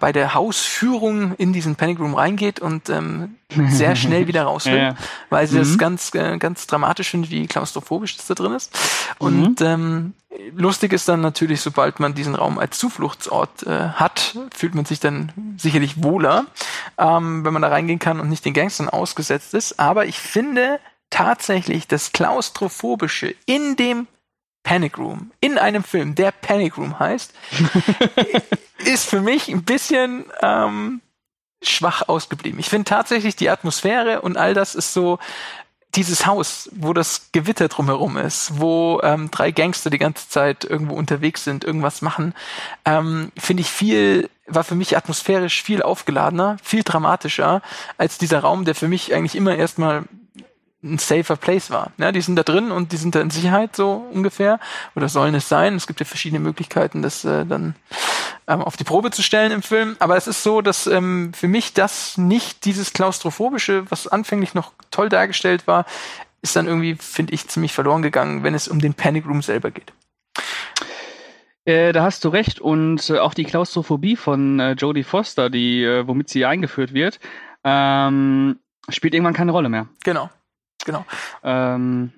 bei der Hausführung in diesen Panic Room reingeht und ähm, sehr schnell wieder raus will, ja. weil sie mhm. das ganz, äh, ganz dramatisch findet, wie klaustrophobisch das da drin ist. Und mhm. ähm, lustig ist dann natürlich, sobald man diesen Raum als Zufluchtsort äh, hat, fühlt man sich dann sicherlich wohler, ähm, wenn man da reingehen kann und nicht den Gangstern ausgesetzt ist. Aber ich finde, tatsächlich das Klaustrophobische in dem Panic Room, in einem Film, der Panic Room heißt, ist für mich ein bisschen ähm, schwach ausgeblieben. Ich finde tatsächlich die Atmosphäre und all das ist so dieses Haus, wo das Gewitter drumherum ist, wo ähm, drei Gangster die ganze Zeit irgendwo unterwegs sind, irgendwas machen, ähm, finde ich viel, war für mich atmosphärisch viel aufgeladener, viel dramatischer als dieser Raum, der für mich eigentlich immer erstmal ein safer Place war. Ja, die sind da drin und die sind da in Sicherheit so ungefähr oder sollen es sein. Es gibt ja verschiedene Möglichkeiten, das äh, dann ähm, auf die Probe zu stellen im Film. Aber es ist so, dass ähm, für mich das nicht dieses klaustrophobische, was anfänglich noch toll dargestellt war, ist dann irgendwie, finde ich, ziemlich verloren gegangen, wenn es um den Panic Room selber geht. Äh, da hast du recht und äh, auch die Klaustrophobie von äh, Jodie Foster, die äh, womit sie eingeführt wird, ähm, spielt irgendwann keine Rolle mehr. Genau. Genau. Ähm,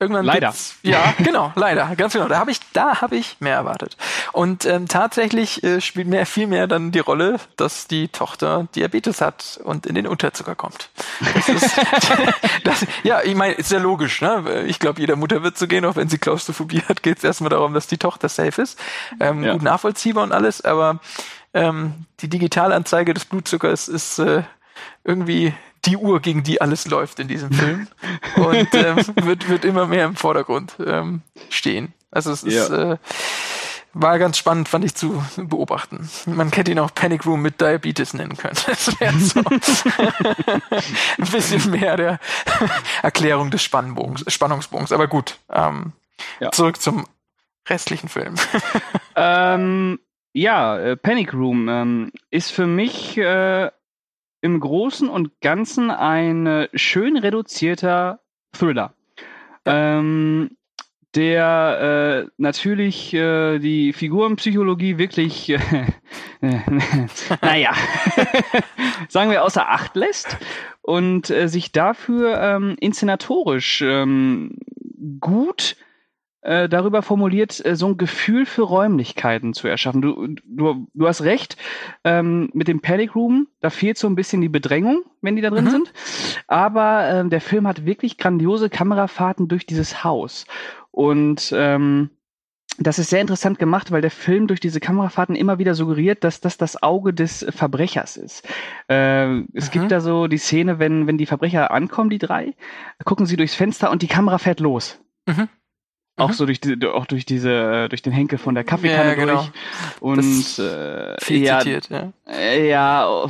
Irgendwann leider. Ja, genau, leider, ganz genau. Da habe ich, da habe ich mehr erwartet. Und ähm, tatsächlich äh, spielt mehr, viel mehr dann die Rolle, dass die Tochter Diabetes hat und in den Unterzucker kommt. Das ist, das, ja, ich meine, ist ja logisch. Ne? Ich glaube, jeder Mutter wird so gehen, auch wenn sie Klaustrophobie hat, geht es erstmal darum, dass die Tochter safe ist. Ähm, ja. Gut nachvollziehbar und alles, aber ähm, die Digitalanzeige des Blutzuckers ist äh, irgendwie die Uhr, gegen die alles läuft in diesem Film. und ähm, wird, wird immer mehr im Vordergrund ähm, stehen. Also es ist, ja. äh, war ganz spannend, fand ich zu beobachten. Man hätte ihn auch Panic Room mit Diabetes nennen können. Das wäre so ein bisschen mehr der Erklärung des Spannbogens, Spannungsbogens. Aber gut, ähm, ja. zurück zum restlichen Film. ähm, ja, äh, Panic Room ähm, ist für mich äh, im Großen und Ganzen ein äh, schön reduzierter Thriller. Ja. Ähm, der äh, natürlich äh, die Figurenpsychologie wirklich, äh, naja, sagen wir außer Acht lässt und äh, sich dafür ähm, inszenatorisch ähm, gut äh, darüber formuliert, äh, so ein Gefühl für Räumlichkeiten zu erschaffen. Du, du, du hast recht, ähm, mit dem Panic Room, da fehlt so ein bisschen die Bedrängung, wenn die da drin mhm. sind. Aber ähm, der Film hat wirklich grandiose Kamerafahrten durch dieses Haus. Und ähm, das ist sehr interessant gemacht, weil der Film durch diese Kamerafahrten immer wieder suggeriert, dass das das Auge des Verbrechers ist. Äh, es mhm. gibt da so die Szene, wenn, wenn die Verbrecher ankommen, die drei, gucken sie durchs Fenster und die Kamera fährt los. Mhm. Auch mhm. so durch, die, auch durch diese, durch den Henkel von der Kaffeekanne ja, genau. durch. Und äh, viel ja, zitiert, ja. Äh, ja,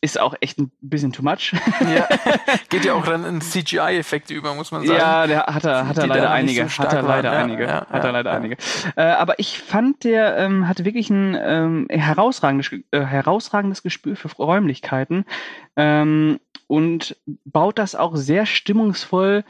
ist auch echt ein bisschen too much. Ja. Geht ja auch dann in CGI-Effekte über, muss man sagen. Ja, der hat er, hat er leider einige. So hat er leider waren. einige. Ja, hat er leider einige. Äh, aber ich fand, der ähm, hatte wirklich ein ähm, herausragendes, äh, herausragendes Gespür für Räumlichkeiten ähm, und baut das auch sehr stimmungsvoll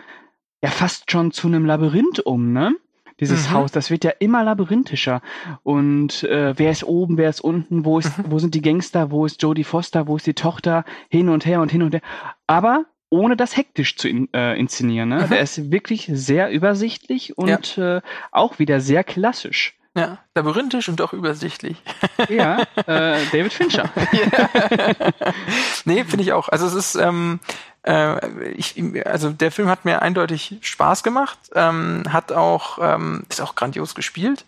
ja fast schon zu einem Labyrinth um, ne? Dieses mhm. Haus, das wird ja immer labyrinthischer. Und äh, wer ist oben, wer ist unten, wo ist, mhm. wo sind die Gangster, wo ist Jodie Foster, wo ist die Tochter, hin und her und hin und her. Aber ohne das hektisch zu in, äh, inszenieren. Ne? Mhm. Der ist wirklich sehr übersichtlich und ja. äh, auch wieder sehr klassisch. Ja, labyrinthisch und auch übersichtlich. Ja, äh, David Fincher. ja. nee, finde ich auch. Also es ist, ähm, äh, ich, also der Film hat mir eindeutig Spaß gemacht, ähm, hat auch, ähm, ist auch grandios gespielt.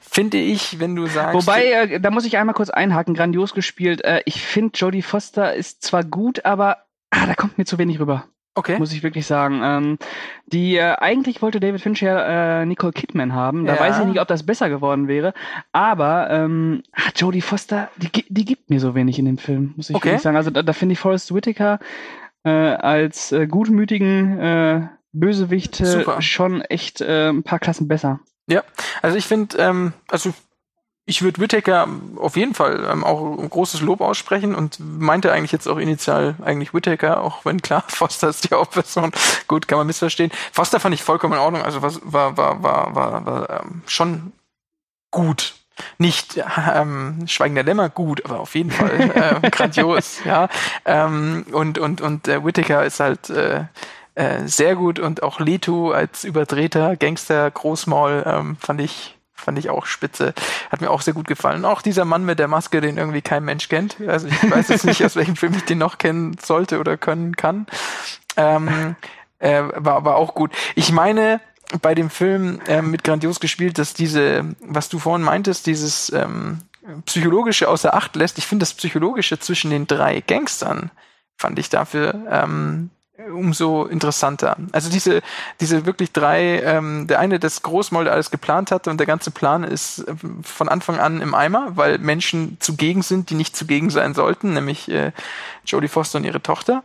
Finde ich, wenn du sagst. Wobei, äh, da muss ich einmal kurz einhaken, grandios gespielt. Äh, ich finde, Jodie Foster ist zwar gut, aber ah, da kommt mir zu wenig rüber. Okay. Muss ich wirklich sagen. Ähm, die äh, eigentlich wollte David Fincher äh, Nicole Kidman haben. Da ja. weiß ich nicht, ob das besser geworden wäre. Aber ähm, ah, Jodie Foster, die, die gibt mir so wenig in dem Film, muss ich okay. wirklich sagen. Also da, da finde ich Forrest Whitaker äh, als äh, gutmütigen äh, Bösewicht äh, schon echt äh, ein paar Klassen besser. Ja, also ich finde, ähm, also ich würde Whittaker auf jeden Fall ähm, auch ein großes Lob aussprechen und meinte eigentlich jetzt auch initial eigentlich Whittaker, auch wenn klar, Foster ist die Hauptperson. Gut, kann man missverstehen. Foster fand ich vollkommen in Ordnung, also was war, war, war, war, war ähm, schon gut. Nicht ähm, Schweigender Lämmer gut, aber auf jeden Fall äh, grandios, ja. Ähm, und und und äh, Whittaker ist halt äh, äh, sehr gut und auch Leto als überdrehter Gangster Großmaul ähm, fand ich fand ich auch spitze. Hat mir auch sehr gut gefallen. Auch dieser Mann mit der Maske, den irgendwie kein Mensch kennt. Also ich weiß jetzt nicht, aus welchem Film ich den noch kennen sollte oder können kann. Ähm, äh, war aber auch gut. Ich meine, bei dem Film äh, mit grandios gespielt, dass diese, was du vorhin meintest, dieses ähm, psychologische außer Acht lässt. Ich finde das psychologische zwischen den drei Gangstern fand ich dafür ähm, umso interessanter. Also diese, diese wirklich drei, ähm, der eine das Großmaul, alles geplant hatte und der ganze Plan ist äh, von Anfang an im Eimer, weil Menschen zugegen sind, die nicht zugegen sein sollten, nämlich äh, Jodie Foster und ihre Tochter,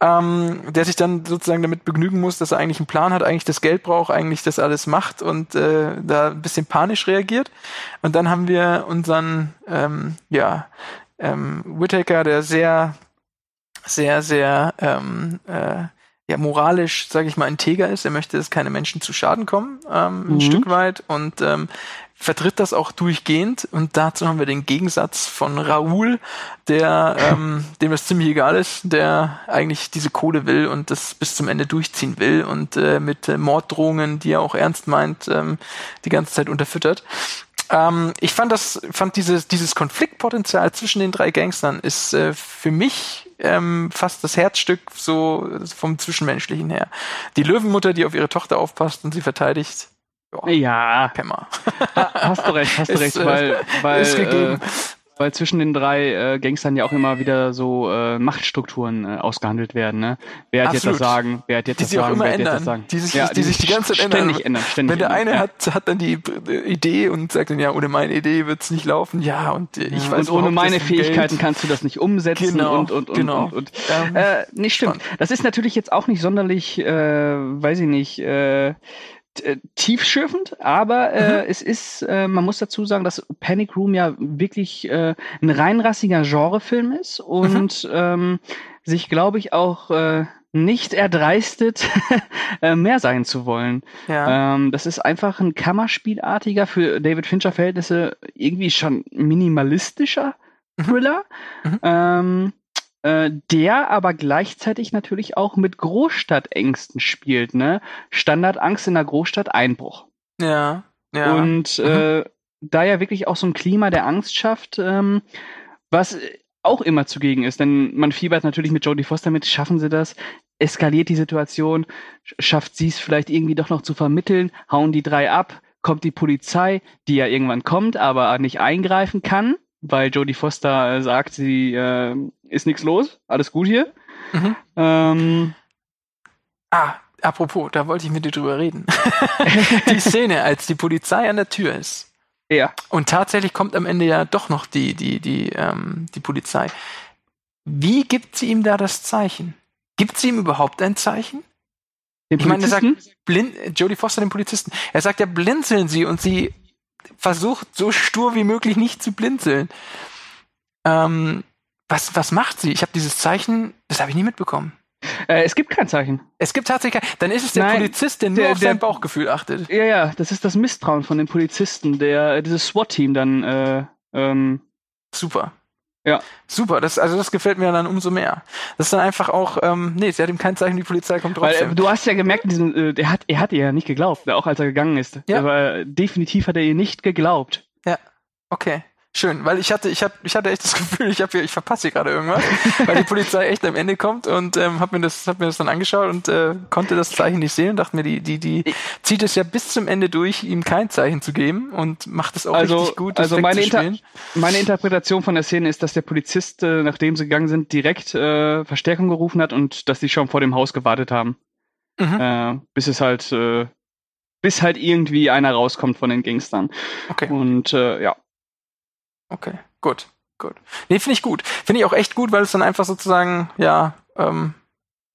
ähm, der sich dann sozusagen damit begnügen muss, dass er eigentlich einen Plan hat, eigentlich das Geld braucht, eigentlich das alles macht und äh, da ein bisschen panisch reagiert. Und dann haben wir unseren, ähm, ja, ähm, Whittaker, der sehr sehr, sehr ähm, äh, ja, moralisch, sage ich mal, integer ist. Er möchte, dass keine Menschen zu Schaden kommen, ähm, mhm. ein Stück weit. Und ähm, vertritt das auch durchgehend. Und dazu haben wir den Gegensatz von Raoul, der ähm, dem das ziemlich egal ist, der eigentlich diese Kohle will und das bis zum Ende durchziehen will und äh, mit äh, Morddrohungen, die er auch ernst meint, ähm, die ganze Zeit unterfüttert. Ähm, ich fand das, fand dieses, dieses Konfliktpotenzial zwischen den drei Gangstern ist äh, für mich ähm, fast das Herzstück so vom Zwischenmenschlichen her. Die Löwenmutter, die auf ihre Tochter aufpasst und sie verteidigt. Boah, ja. Kämmer. hast du recht, hast du recht, weil, weil ist gegeben. Weil zwischen den drei äh, Gangstern ja auch immer wieder so äh, Machtstrukturen äh, ausgehandelt werden. Ne? Wer hat Absolut. jetzt das Sagen? Wer hat jetzt Die das Sagen? wer hat jetzt das Sagen? Die sich- ja, die sich die ganze Zeit ändern. ständig ändern. Ständig Wenn der ändern. eine ja. hat, hat dann die äh, Idee und sagt dann, ja, ohne meine Idee wird's nicht laufen. Ja, und äh, ich Ja, weiß und ohne meine Fähigkeiten Geld- kannst du das nicht umsetzen Genau, und und und genau. und, und. Ähm, Äh, nee, stimmt. Das ist natürlich jetzt auch nicht sonderlich, äh, weiß ich nicht, äh, tiefschürfend, aber äh, Mhm. es ist, äh, man muss dazu sagen, dass Panic Room ja wirklich äh, ein reinrassiger Genrefilm ist und ähm, sich, glaube ich, auch äh, nicht erdreistet, äh, mehr sein zu wollen. ja. Ähm, das ist einfach ein Kammerspielartiger für David Fincher Verhältnisse irgendwie schon minimalistischer Mhm. Thriller, Mhm. ähm, äh, der aber gleichzeitig natürlich auch mit Großstadtängsten spielt, ne? Standardangst in der Großstadt Einbruch. ja. Ja. Und äh, da ja wirklich auch so ein Klima der Angst schafft, ähm, was auch immer zugegen ist, denn man fiebert natürlich mit Jodie Foster mit, schaffen sie das, eskaliert die Situation, sch- schafft sie es vielleicht irgendwie doch noch zu vermitteln, hauen die drei ab, kommt die Polizei, die ja irgendwann kommt, aber nicht eingreifen kann, weil Jodie Foster äh, sagt, sie äh, ist nichts los, alles gut hier. Mhm. Ähm, Ah, apropos, da wollte ich mit dir drüber reden. die Szene, als die Polizei an der Tür ist. ja. Und tatsächlich kommt am Ende ja doch noch die, die, die, ähm, die Polizei. Wie gibt sie ihm da das Zeichen? Gibt sie ihm überhaupt ein Zeichen? Den Ich meine, er sagt, blind, Jodie Foster, den Polizisten, er sagt ja, blinzeln Sie und sie versucht so stur wie möglich nicht zu blinzeln. Ähm, was, was macht sie? Ich habe dieses Zeichen, das habe ich nie mitbekommen. Äh, es gibt kein Zeichen. Es gibt tatsächlich, kein- dann ist es der Nein, Polizist, der nur der- auf sein der- Bauchgefühl achtet. Ja, ja, das ist das Misstrauen von den Polizisten, der dieses SWAT-Team dann äh, ähm, Super. Ja. Super, das, also das gefällt mir dann umso mehr. Das ist dann einfach auch, ähm, nee, sie hat ihm kein Zeichen, die Polizei kommt Weil trotzdem. äh, du hast ja gemerkt, diesen, äh, der hat, er hat ihr ja nicht geglaubt, auch als er gegangen ist. Ja. Aber definitiv hat er ihr nicht geglaubt. Okay, schön, weil ich hatte, ich hatte, ich hatte echt das Gefühl, ich habe hier, ich verpasse hier gerade irgendwas, weil die Polizei echt am Ende kommt und ähm, habe mir das, hab mir das dann angeschaut und äh, konnte das Zeichen nicht sehen und dachte mir, die, die, die zieht es ja bis zum Ende durch, ihm kein Zeichen zu geben und macht es auch Also, richtig gut, das also meine, Inter meine Interpretation von der Szene ist, dass der Polizist, äh, nachdem sie gegangen sind, direkt äh, Verstärkung gerufen hat und dass sie schon vor dem Haus gewartet haben. Mhm. Äh, bis es halt, äh, bis halt irgendwie einer rauskommt von den Gangstern. Okay. Und äh, ja. Okay, gut, gut. Nee, finde ich gut. Finde ich auch echt gut, weil es dann einfach sozusagen, ja, ähm,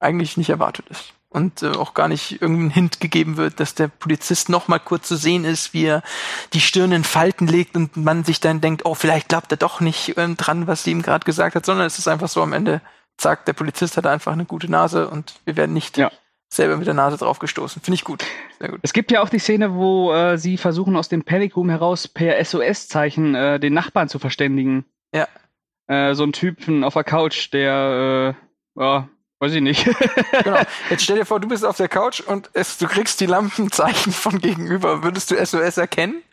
eigentlich nicht erwartet ist. Und äh, auch gar nicht irgendein Hint gegeben wird, dass der Polizist noch mal kurz zu sehen ist, wie er die Stirn in Falten legt und man sich dann denkt, oh, vielleicht glaubt er doch nicht ähm, dran, was sie ihm gerade gesagt hat, sondern es ist einfach so am Ende, zack, der Polizist hat einfach eine gute Nase und wir werden nicht Ja. Selber mit der Nase draufgestoßen. Finde ich gut. Sehr gut. Es gibt ja auch die Szene, wo äh, sie versuchen, aus dem Panic Room heraus per SOS-Zeichen äh, den Nachbarn zu verständigen. Ja. Äh, so ein Typen auf der Couch, der, äh, ja, weiß ich nicht. Genau. Jetzt stell dir vor, du bist auf der Couch und es, du kriegst die Lampenzeichen von gegenüber. Würdest du SOS erkennen?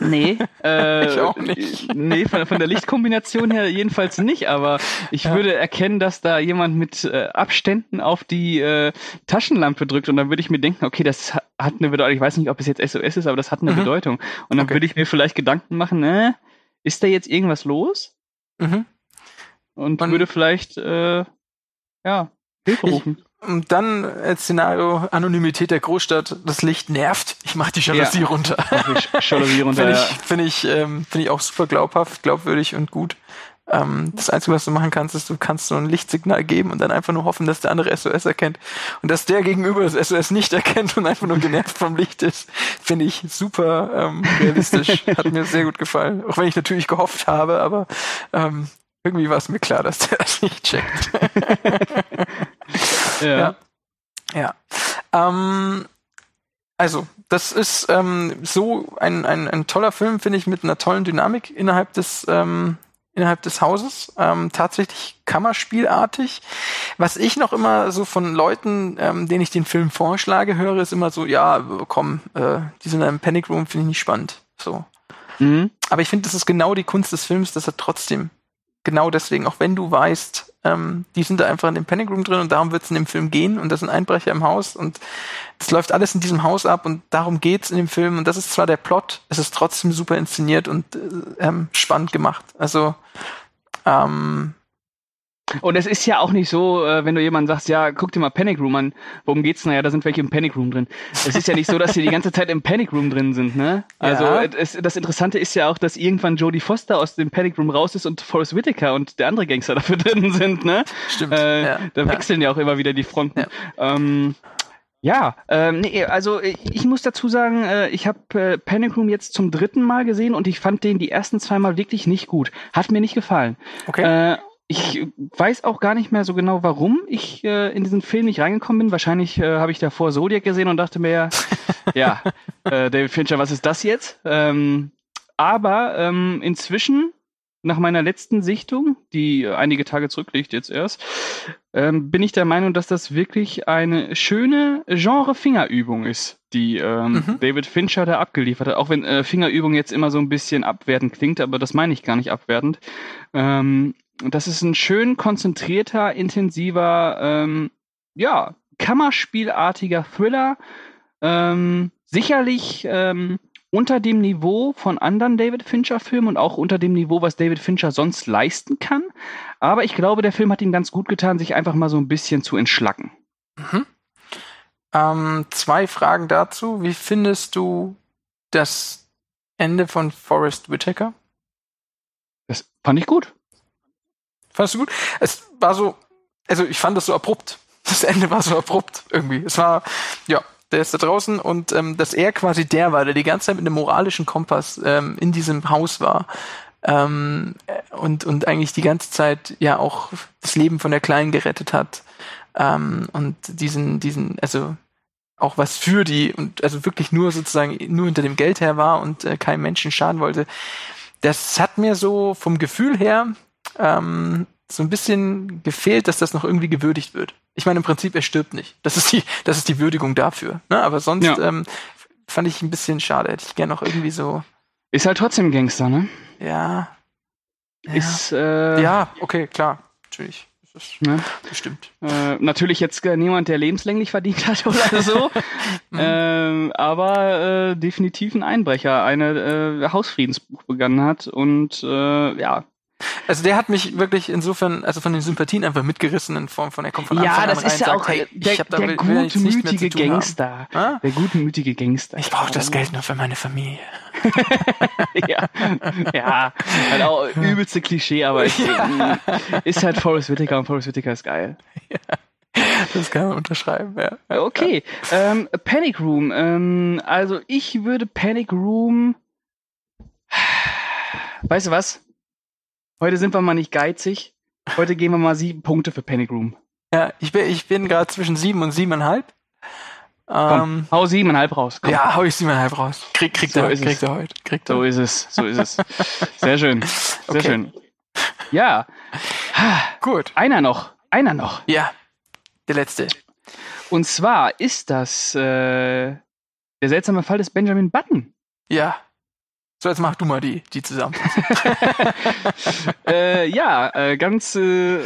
Nee. Äh, Ich auch nicht. Nee, von, von der Lichtkombination her jedenfalls nicht, aber ich Ja. würde erkennen, dass da jemand mit äh, Abständen auf die äh, Taschenlampe drückt und dann würde ich mir denken, okay, das ha- hat eine Bedeutung. Ich weiß nicht, ob es jetzt SOS ist, aber das hat eine Mhm. Bedeutung. Und dann Okay. würde ich mir vielleicht Gedanken machen, äh, ist da jetzt irgendwas los? Mhm. und Und- würde vielleicht äh, ja Hilfe Ich- rufen. Und dann als Szenario Anonymität der Großstadt, das Licht nervt, ich mach die Jalousie Ja. runter. Jalousie runter. Finde ich, finde ich, ähm, finde ich auch super glaubhaft, glaubwürdig und gut. Ähm, das Einzige, was du machen kannst, ist, du kannst so ein Lichtsignal geben und dann einfach nur hoffen, dass der andere SOS erkennt. Und dass der gegenüber das SOS nicht erkennt und einfach nur genervt vom Licht ist, finde ich super ähm, realistisch. Hat mir sehr gut gefallen. Auch wenn ich natürlich gehofft habe, aber ähm, irgendwie war es mir klar, dass der das nicht checkt. Ja. Ja. Ja. Ähm, also, das ist ähm, so ein, ein, ein toller Film, finde ich, mit einer tollen Dynamik innerhalb des, ähm, innerhalb des Hauses. Ähm, tatsächlich Kammerspielartig. Was ich noch immer so von Leuten, ähm, denen ich den Film vorschlage, höre, ist immer so, ja, komm, äh, die sind im Panic Room, finde ich nicht spannend. So. Mhm. Aber ich finde, das ist genau die Kunst des Films, dass er trotzdem genau deswegen, auch wenn du weißt, Ähm, die sind da einfach in dem Panic Room drin und darum wird es in dem Film gehen und das sind Einbrecher im Haus und es läuft alles in diesem Haus ab und darum geht's in dem Film und das ist zwar der Plot, es ist trotzdem super inszeniert und äh, ähm, spannend gemacht. Also ähm, und es ist ja auch nicht so, äh, wenn du jemandem sagst, ja, guck dir mal Panic Room an, worum geht's? Naja, da sind welche im Panic Room drin. Es ist ja nicht so, dass sie die ganze Zeit im Panic Room drin sind, ne? Also Ja. es, das Interessante ist ja auch, dass irgendwann Jodie Foster aus dem Panic Room raus ist und Forrest Whitaker und der andere Gangster dafür drin sind, ne? Stimmt, Äh, ja, da ja. wechseln ja auch immer wieder die Fronten. Ähm, ja, ähm, nee, also ich, ich muss dazu sagen, äh, ich habe äh, Panic Room jetzt zum dritten Mal gesehen und ich fand den die ersten zwei Mal wirklich nicht gut. Hat mir nicht gefallen. okay. Äh, ich weiß auch gar nicht mehr so genau, warum ich äh, in diesen Film nicht reingekommen bin. Wahrscheinlich äh, habe ich davor Zodiac gesehen und dachte mir, ja, äh, David Fincher, was ist das jetzt? Ähm, aber ähm, inzwischen, nach meiner letzten Sichtung, die äh, einige Tage zurückliegt jetzt erst, ähm, bin ich der Meinung, dass das wirklich eine schöne Genre-Fingerübung ist, die ähm, Mhm. David Fincher da abgeliefert hat. Auch wenn äh, Fingerübung jetzt immer so ein bisschen abwertend klingt, aber das meine ich gar nicht abwertend. Und das ist ein schön konzentrierter, intensiver, ähm, ja, Kammerspielartiger Thriller. Ähm, sicherlich ähm, unter dem Niveau von anderen David Fincher-Filmen und auch unter dem Niveau, was David Fincher sonst leisten kann. Aber ich glaube, der Film hat ihm ganz gut getan, sich einfach mal so ein bisschen zu entschlacken. Ähm, zwei Fragen dazu. Wie findest du das Ende von Forrest Whitaker? Das fand ich gut. Fandest du gut? Es war so, also ich fand das so abrupt. Das Ende war so abrupt irgendwie. Es war, ja, der ist da draußen und ähm, dass er quasi der war, der die ganze Zeit mit einem moralischen Kompass ähm, in diesem Haus war ähm, äh, und, und eigentlich die ganze Zeit ja auch das Leben von der Kleinen gerettet hat ähm, und diesen, diesen, also auch was für die und also wirklich nur sozusagen nur hinter dem Geld her war und äh, keinem Menschen schaden wollte. Das hat mir so vom Gefühl her ähm, so ein bisschen gefehlt, dass das noch irgendwie gewürdigt wird. Ich meine, im Prinzip, er stirbt nicht. Das ist die, das ist die Würdigung dafür. Ne? Aber sonst Ja. ähm, fand ich ein bisschen schade. Hätte ich gerne noch irgendwie so, Ist halt trotzdem Gangster, ne? ja. Ja, Ist, äh, ja okay, klar. Natürlich. Das ne? bestimmt. Äh, natürlich jetzt äh, niemand, der lebenslänglich verdient hat oder so. ähm, aber äh, definitiv ein Einbrecher, eine äh, Hausfriedensbuch begangen hat und äh, ja. Also der hat mich wirklich insofern, also von den Sympathien einfach mitgerissen in Form von, er kommt von Anfang Ja, an das rein ist ja sagt, auch hey, der, der will- gutmütige. Gangster. Ah? Der gutmütige Gangster. Ich brauche das Geld nur für meine Familie. ja, ja, halt auch übelste Klischee, aber ich, Ja. ist halt Forrest Whitaker und Forrest Whitaker ist geil. Das kann man unterschreiben, ja. Okay, ähm, Panic Room. Ähm, also ich würde Panic Room. Weißt du was? Heute sind wir mal nicht geizig. Heute geben wir mal sieben Punkte für Panic Room. Ja, ich bin, ich bin gerade zwischen sieben und siebeneinhalb. Komm, Ähm, hau siebeneinhalb raus. Komm. ja, hau ich siebeneinhalb raus. Krieg, kriegt So er, es. kriegt er heute. Kriegt. So ist es, so ist es. Sehr schön, sehr Okay. schön. Ja, Gut. einer noch, einer noch. Ja, der letzte. Und zwar ist das äh, der seltsame Fall des Benjamin Button. Ja. So, jetzt mach du mal die, die zusammen. äh, ja, äh, ganz äh,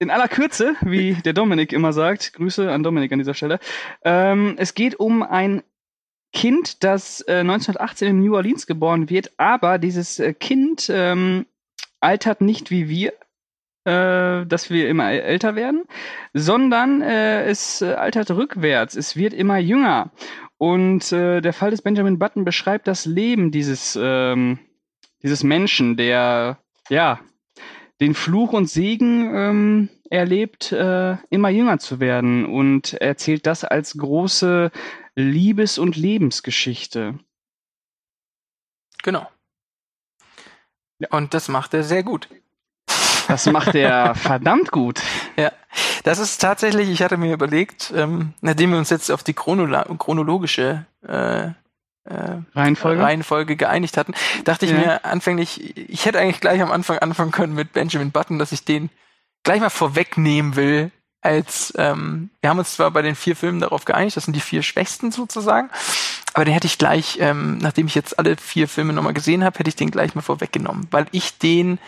in aller Kürze, wie der Dominik immer sagt. Grüße an Dominik an dieser Stelle. Ähm, es geht um ein Kind, das äh, 1918 in New Orleans geboren wird, aber dieses äh, Kind ähm, altert nicht wie wir, äh, dass wir immer äl- älter werden, sondern äh, es äh, altert rückwärts. Es wird immer jünger. Und äh, der Fall des Benjamin Button beschreibt das Leben dieses, ähm, dieses Menschen, der ja den Fluch und Segen ähm, erlebt, äh, immer jünger zu werden und erzählt das als große Liebes- und Lebensgeschichte. Genau. Und das macht er sehr gut. Das macht er verdammt gut. Ja, das ist tatsächlich, ich hatte mir überlegt, ähm, nachdem wir uns jetzt auf die chronolo chronologische äh, äh, Reihenfolge. Reihenfolge geeinigt hatten, dachte ich Ja. mir anfänglich, ich hätte eigentlich gleich am Anfang anfangen können mit Benjamin Button, dass ich den gleich mal vorwegnehmen will, als ähm, wir haben uns zwar bei den vier Filmen darauf geeinigt, das sind die vier schwächsten sozusagen, aber den hätte ich gleich, ähm, nachdem ich jetzt alle vier Filme nochmal gesehen habe, hätte ich den gleich mal vorweggenommen, weil ich den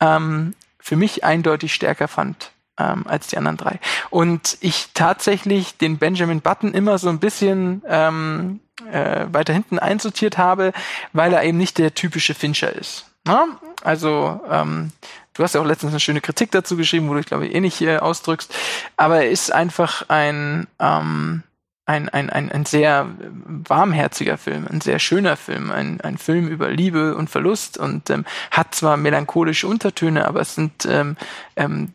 ähm, für mich eindeutig stärker fand ähm, als die anderen drei. Und ich tatsächlich den Benjamin Button immer so ein bisschen ähm, äh, weiter hinten einsortiert habe, weil er eben nicht der typische Fincher ist. Na? Also ähm, du hast ja auch letztens eine schöne Kritik dazu geschrieben, wo du, ich glaube, eh äh, ausdrückst. Aber er ist einfach ein ähm, ein, ein, ein, ein sehr warmherziger Film, ein sehr schöner Film, ein, ein Film über Liebe und Verlust und ähm, hat zwar melancholische Untertöne, aber es sind ähm, ähm,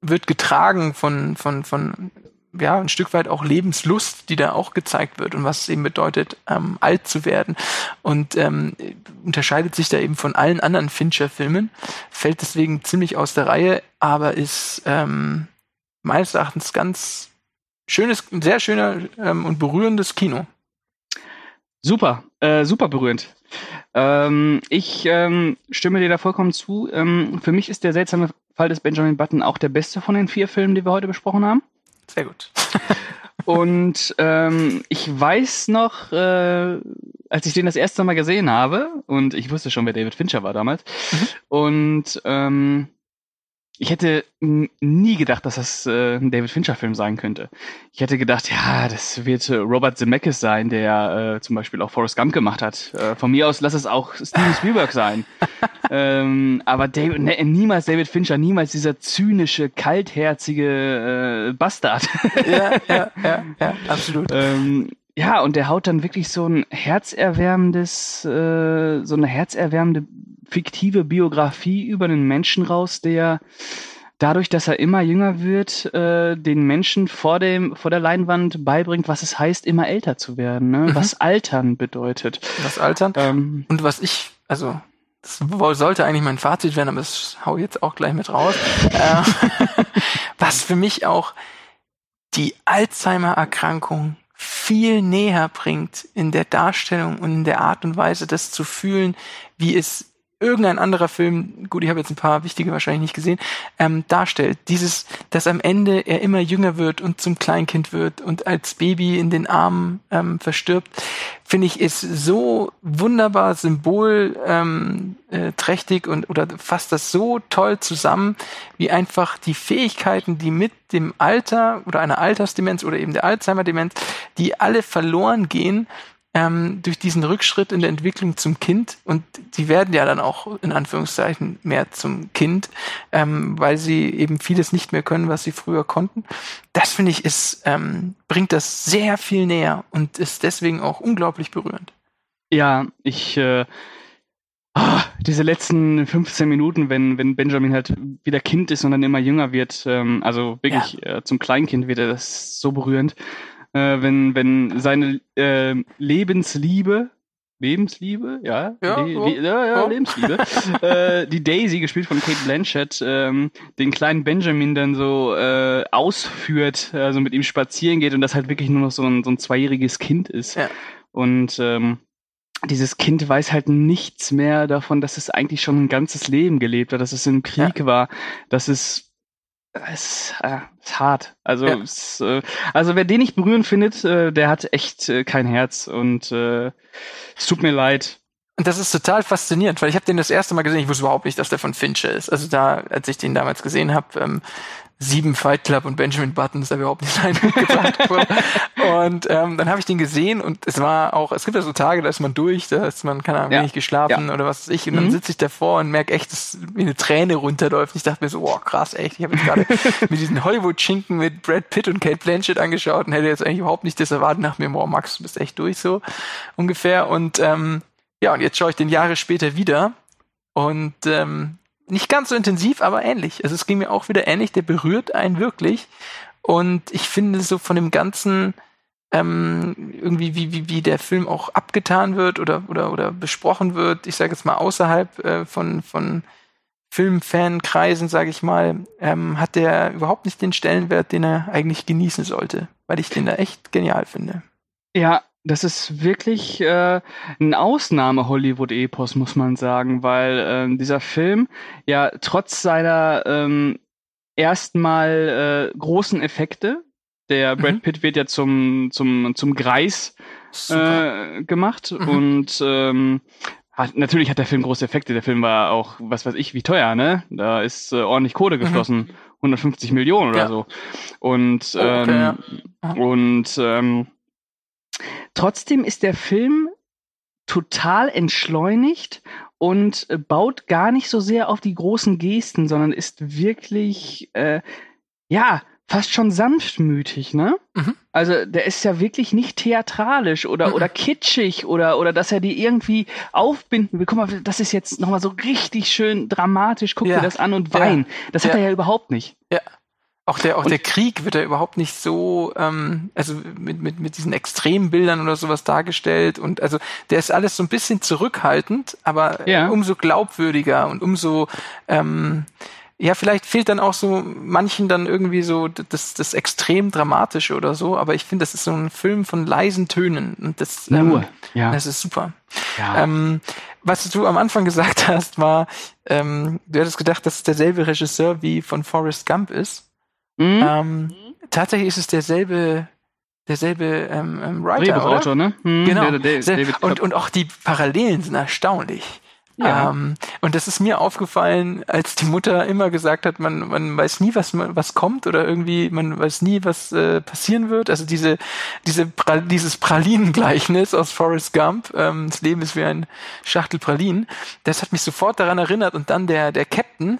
wird getragen von, von, von ja, ein Stück weit auch Lebenslust, die da auch gezeigt wird und was es eben bedeutet, ähm, alt zu werden. Und ähm, unterscheidet sich da eben von allen anderen Fincher-Filmen, fällt deswegen ziemlich aus der Reihe, aber ist ähm, meines Erachtens ganz schönes, sehr schöner ähm, und berührendes Kino. Super, äh, super berührend. Ähm, ich ähm, stimme dir da vollkommen zu. Ähm, für mich ist der seltsame Fall des Benjamin Button auch der beste von den vier Filmen, die wir heute besprochen haben. Sehr gut. und ähm, ich weiß noch, äh, als ich den das erste Mal gesehen habe, und ich wusste schon, wer David Fincher war damals, mhm. und ähm, ich hätte nie gedacht, dass das äh, ein David Fincher-Film sein könnte. Ich hätte gedacht, ja, das wird äh, Robert Zemeckis sein, der äh, zum Beispiel auch Forrest Gump gemacht hat. Äh, von mir aus lass es auch Steven Spielberg sein. ähm, aber David, ne, niemals David Fincher, niemals dieser zynische, kaltherzige äh, Bastard. ja, ja, ja, ja, absolut. Ähm, ja, und der haut dann wirklich so ein herzerwärmendes, äh, so eine herzerwärmende fiktive Biografie über einen Menschen raus, der dadurch, dass er immer jünger wird, äh, den Menschen vor dem vor der Leinwand beibringt, was es heißt, immer älter zu werden, ne? Mhm. was Altern bedeutet. Was Altern? Ähm, und was ich, also das sollte eigentlich mein Fazit werden, aber das hau ich jetzt auch gleich mit raus. äh, was für mich auch die Alzheimer-Erkrankung viel näher bringt in der Darstellung und in der Art und Weise, das zu fühlen, wie es irgendein anderer Film, gut, ich habe jetzt ein paar wichtige wahrscheinlich nicht gesehen, ähm, darstellt. Dieses, dass am Ende er immer jünger wird und zum Kleinkind wird und als Baby in den Armen ähm, verstirbt, finde ich, ist so wunderbar symbolträchtig ähm, äh, und oder fasst das so toll zusammen, wie einfach die Fähigkeiten, die mit dem Alter oder einer Altersdemenz oder eben der Alzheimer-Demenz, die alle verloren gehen, ähm, durch diesen Rückschritt in der Entwicklung zum Kind und sie werden ja dann auch in Anführungszeichen mehr zum Kind, ähm, weil sie eben vieles nicht mehr können, was sie früher konnten. Das finde ich ist ähm, bringt das sehr viel näher und ist deswegen auch unglaublich berührend. Ja, ich äh, oh, diese letzten 15 Minuten, wenn wenn Benjamin halt wieder Kind ist und dann immer jünger wird, ähm, also wirklich ja. äh, zum Kleinkind wird das so berührend äh, wenn, wenn seine äh, Lebensliebe, Lebensliebe, ja, ja, Le Le ja, ja, Lebensliebe, äh, die Daisy, gespielt von Kate Blanchett, ähm, den kleinen Benjamin dann so äh, ausführt, also mit ihm spazieren geht und das halt wirklich nur noch so ein, so ein zweijähriges Kind ist. Ja. Und ähm, dieses Kind weiß halt nichts mehr davon, dass es eigentlich schon ein ganzes Leben gelebt hat, dass es im Krieg ja. war, dass es es äh, ist hart. Also, ja. es, äh, also wer den nicht berühren findet, äh, der hat echt äh, kein Herz und äh, es tut mir leid. Und das ist total faszinierend, weil ich habe den das erste Mal gesehen, ich wusste überhaupt nicht, dass der von Fincher ist. Also da, als ich den damals gesehen habe, ähm, sieben Fight Club und Benjamin Button ist da überhaupt nicht reingebracht Und ähm, dann habe ich den gesehen und es war auch, es gibt ja so Tage, da ist man durch, da ist man, keine Ahnung, ja. wenig geschlafen ja. oder was weiß ich. Und mhm. dann sitze ich davor und merke echt, dass mir eine Träne runterläuft. Und ich dachte mir so, oh krass, echt, ich habe jetzt gerade mit diesen Hollywood-Schinken mit Brad Pitt und Kate Blanchett angeschaut und hätte jetzt eigentlich überhaupt nicht das erwartet nach mir, boah, Max, du bist echt durch so ungefähr. Und ähm, ja, und jetzt schaue ich den Jahre später wieder und ähm, nicht ganz so intensiv, aber ähnlich. Also es ging mir auch wieder ähnlich, der berührt einen wirklich. Und ich finde so von dem ganzen ähm, irgendwie wie, wie, wie der Film auch abgetan wird oder, oder, oder besprochen wird, ich sage jetzt mal außerhalb äh, von, von Filmfankreisen, sage ich mal, ähm, hat der überhaupt nicht den Stellenwert, den er eigentlich genießen sollte, weil ich den da echt genial finde. Ja, das ist wirklich äh, ein Ausnahme-Hollywood-Epos, muss man sagen, weil äh, dieser Film ja trotz seiner ähm, erstmal äh, großen Effekte, der Brad mhm. Pitt wird ja zum, zum, zum Greis äh, gemacht mhm. und ähm, hat, natürlich hat der Film große Effekte. Der Film war auch, was weiß ich, wie teuer, ne? Da ist äh, ordentlich Kohle geflossen. Mhm. 150 Millionen oder ja. so. Und, okay, ähm, ja. und ähm, trotzdem ist der Film total entschleunigt und äh, baut gar nicht so sehr auf die großen Gesten, sondern ist wirklich, äh, ja, fast schon sanftmütig, ne? Mhm. Also der ist ja wirklich nicht theatralisch oder, mhm. oder kitschig oder, oder dass er die irgendwie aufbinden will. Guck mal, das ist jetzt nochmal so richtig schön dramatisch. Guck ja. dir das an und wein. Ja. Das hat ja. er ja überhaupt nicht. Ja. Auch der, auch und, der Krieg wird ja überhaupt nicht so, ähm, also mit, mit, mit diesen Extrembildern oder sowas dargestellt. Und also der ist alles so ein bisschen zurückhaltend, aber ja. umso glaubwürdiger und umso ähm, ja, vielleicht fehlt dann auch so manchen dann irgendwie so das, das extrem dramatische oder so, aber ich finde, das ist so ein Film von leisen Tönen und das, ähm, ja. das ist super. Ja. Ähm, was du am Anfang gesagt hast, war, ähm, du hättest gedacht, dass es derselbe Regisseur wie von Forrest Gump ist. Mhm. Ähm, tatsächlich ist es derselbe derselbe ähm, ähm Writer, Drehbuchautor, ne? Mhm. Genau. und, und auch die Parallelen sind erstaunlich. Ja. Ähm, und das ist mir aufgefallen, als die Mutter immer gesagt hat, man, man weiß nie, was, was kommt oder irgendwie, man weiß nie, was äh, passieren wird. Also diese, diese pra dieses Pralinengleichnis aus Forrest Gump, ähm, das Leben ist wie ein Schachtel Pralinen, das hat mich sofort daran erinnert. Und dann der, der Captain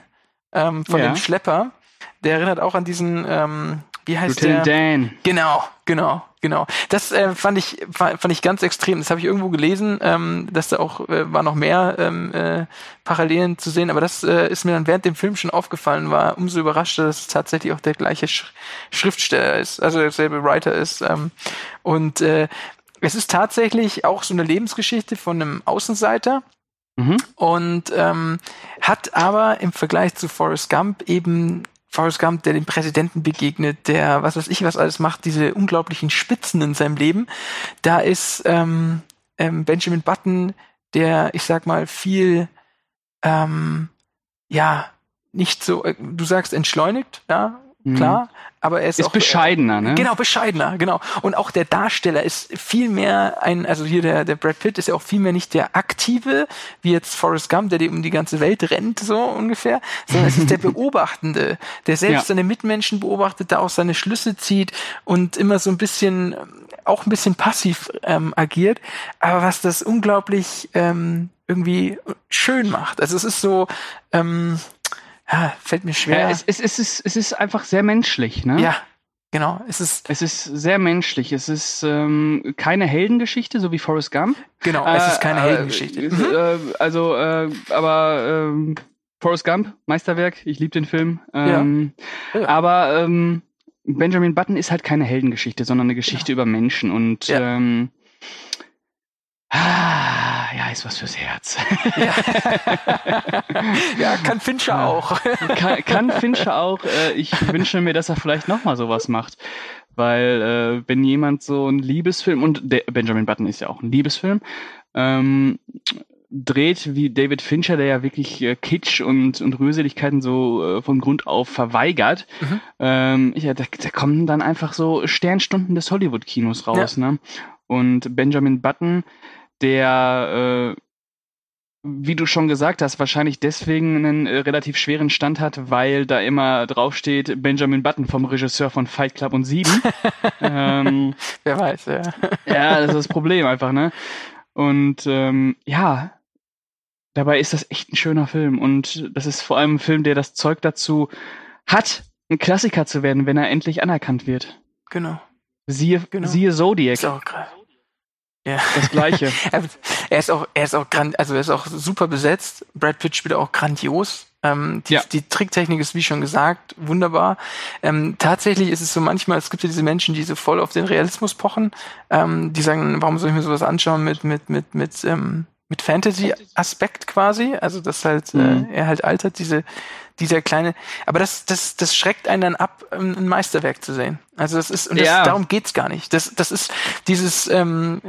ähm, von ja. dem Schlepper, der erinnert auch an diesen, ähm, wie heißt Lieutenant der? Dan. Genau, genau, genau. Das äh, fand ich fand ich ganz extrem. Das habe ich irgendwo gelesen, ähm, dass da auch äh, war noch mehr ähm, äh, Parallelen zu sehen. Aber das äh, ist mir dann während dem Film schon aufgefallen. War umso überraschter, dass es tatsächlich auch der gleiche Sch Schriftsteller ist, also derselbe Writer ist. Ähm, und äh, es ist tatsächlich auch so eine Lebensgeschichte von einem Außenseiter. Mhm. Und ähm, hat aber im Vergleich zu Forrest Gump eben Forrest Gump, der dem Präsidenten begegnet, der was weiß ich was alles macht, diese unglaublichen Spitzen in seinem Leben. Da ist ähm, ähm, Benjamin Button, der, ich sag mal, viel ähm, ja nicht so, äh, du sagst entschleunigt, ja. Klar, aber er ist, ist auch, bescheidener, ne? Genau, bescheidener, genau. Und auch der Darsteller ist viel mehr ein, also hier der, der Brad Pitt ist ja auch viel mehr nicht der aktive, wie jetzt Forrest Gump, der um die ganze Welt rennt, so ungefähr, sondern es ist der Beobachtende, der selbst ja. seine Mitmenschen beobachtet, da auch seine Schlüsse zieht und immer so ein bisschen, auch ein bisschen passiv ähm, agiert, aber was das unglaublich ähm, irgendwie schön macht. Also es ist so, ähm, ja, fällt mir schwer. Ja, es, es, es, ist, es ist einfach sehr menschlich, ne? Ja, genau. Es ist, es ist sehr menschlich. Es ist ähm, keine Heldengeschichte, so wie Forrest Gump. Genau, es ist keine äh, Heldengeschichte. Äh, mhm. äh, also, äh, aber äh, Forrest Gump, Meisterwerk, ich liebe den Film. Ähm, ja. Aber ähm, Benjamin Button ist halt keine Heldengeschichte, sondern eine Geschichte über Menschen. Und ähm, Ah, ja, ist was fürs Herz. Ja, ja kann Fincher auch. Kann, kann Fincher auch. Äh, ich wünsche mir, dass er vielleicht nochmal sowas macht. Weil äh, wenn jemand so ein Liebesfilm, und Benjamin Button ist ja auch ein Liebesfilm, ähm, dreht wie David Fincher, der ja wirklich äh, Kitsch und, und Rührseligkeiten so äh, von Grund auf verweigert, mhm. ähm, ja, da, da kommen dann einfach so Sternstunden des Hollywood-Kinos raus. Ja. Ne? Und Benjamin Button der, äh, wie du schon gesagt hast, wahrscheinlich deswegen einen äh, relativ schweren Stand hat, weil da immer draufsteht Benjamin Button vom Regisseur von Fight Club und Sieben. ähm, Wer weiß, ja. ja, das ist das Problem einfach, ne? Und ähm, ja, dabei ist das echt ein schöner Film und das ist vor allem ein Film, der das Zeug dazu hat, ein Klassiker zu werden, wenn er endlich anerkannt wird. Genau. Siehe, genau. siehe Zodiac. Ist auch krass. Ja. Das Gleiche. er ist auch, er ist auch grand, also er ist auch super besetzt. Brad Pitt spielt auch grandios. Ähm, die, ja. die Tricktechnik ist, wie schon gesagt, wunderbar. Ähm, tatsächlich ist es so manchmal, es gibt ja diese Menschen, die so voll auf den Realismus pochen, ähm, die sagen, warum soll ich mir sowas anschauen mit, mit, mit, mit, ähm, mit Fantasy-Aspekt quasi, also dass halt mhm. äh, er halt altert, diese dieser kleine, aber das das das schreckt einen dann ab, ein Meisterwerk zu sehen. Also das ist und das, ja. darum geht's gar nicht. Das das ist dieses ähm,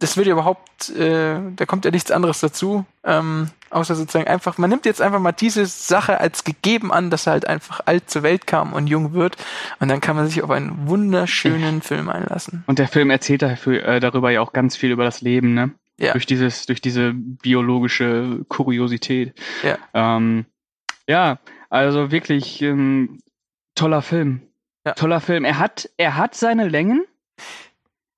das wird ja überhaupt, äh, da kommt ja nichts anderes dazu, ähm, außer sozusagen einfach, man nimmt jetzt einfach mal diese Sache als gegeben an, dass er halt einfach alt zur Welt kam und jung wird und dann kann man sich auf einen wunderschönen Film einlassen. Und der Film erzählt dafür, äh, darüber ja auch ganz viel über das Leben, ne? Ja. Durch dieses, durch diese biologische Kuriosität. Ja. Ähm, ja, also wirklich ähm, toller Film. Ja. Toller Film. Er hat, er hat seine Längen.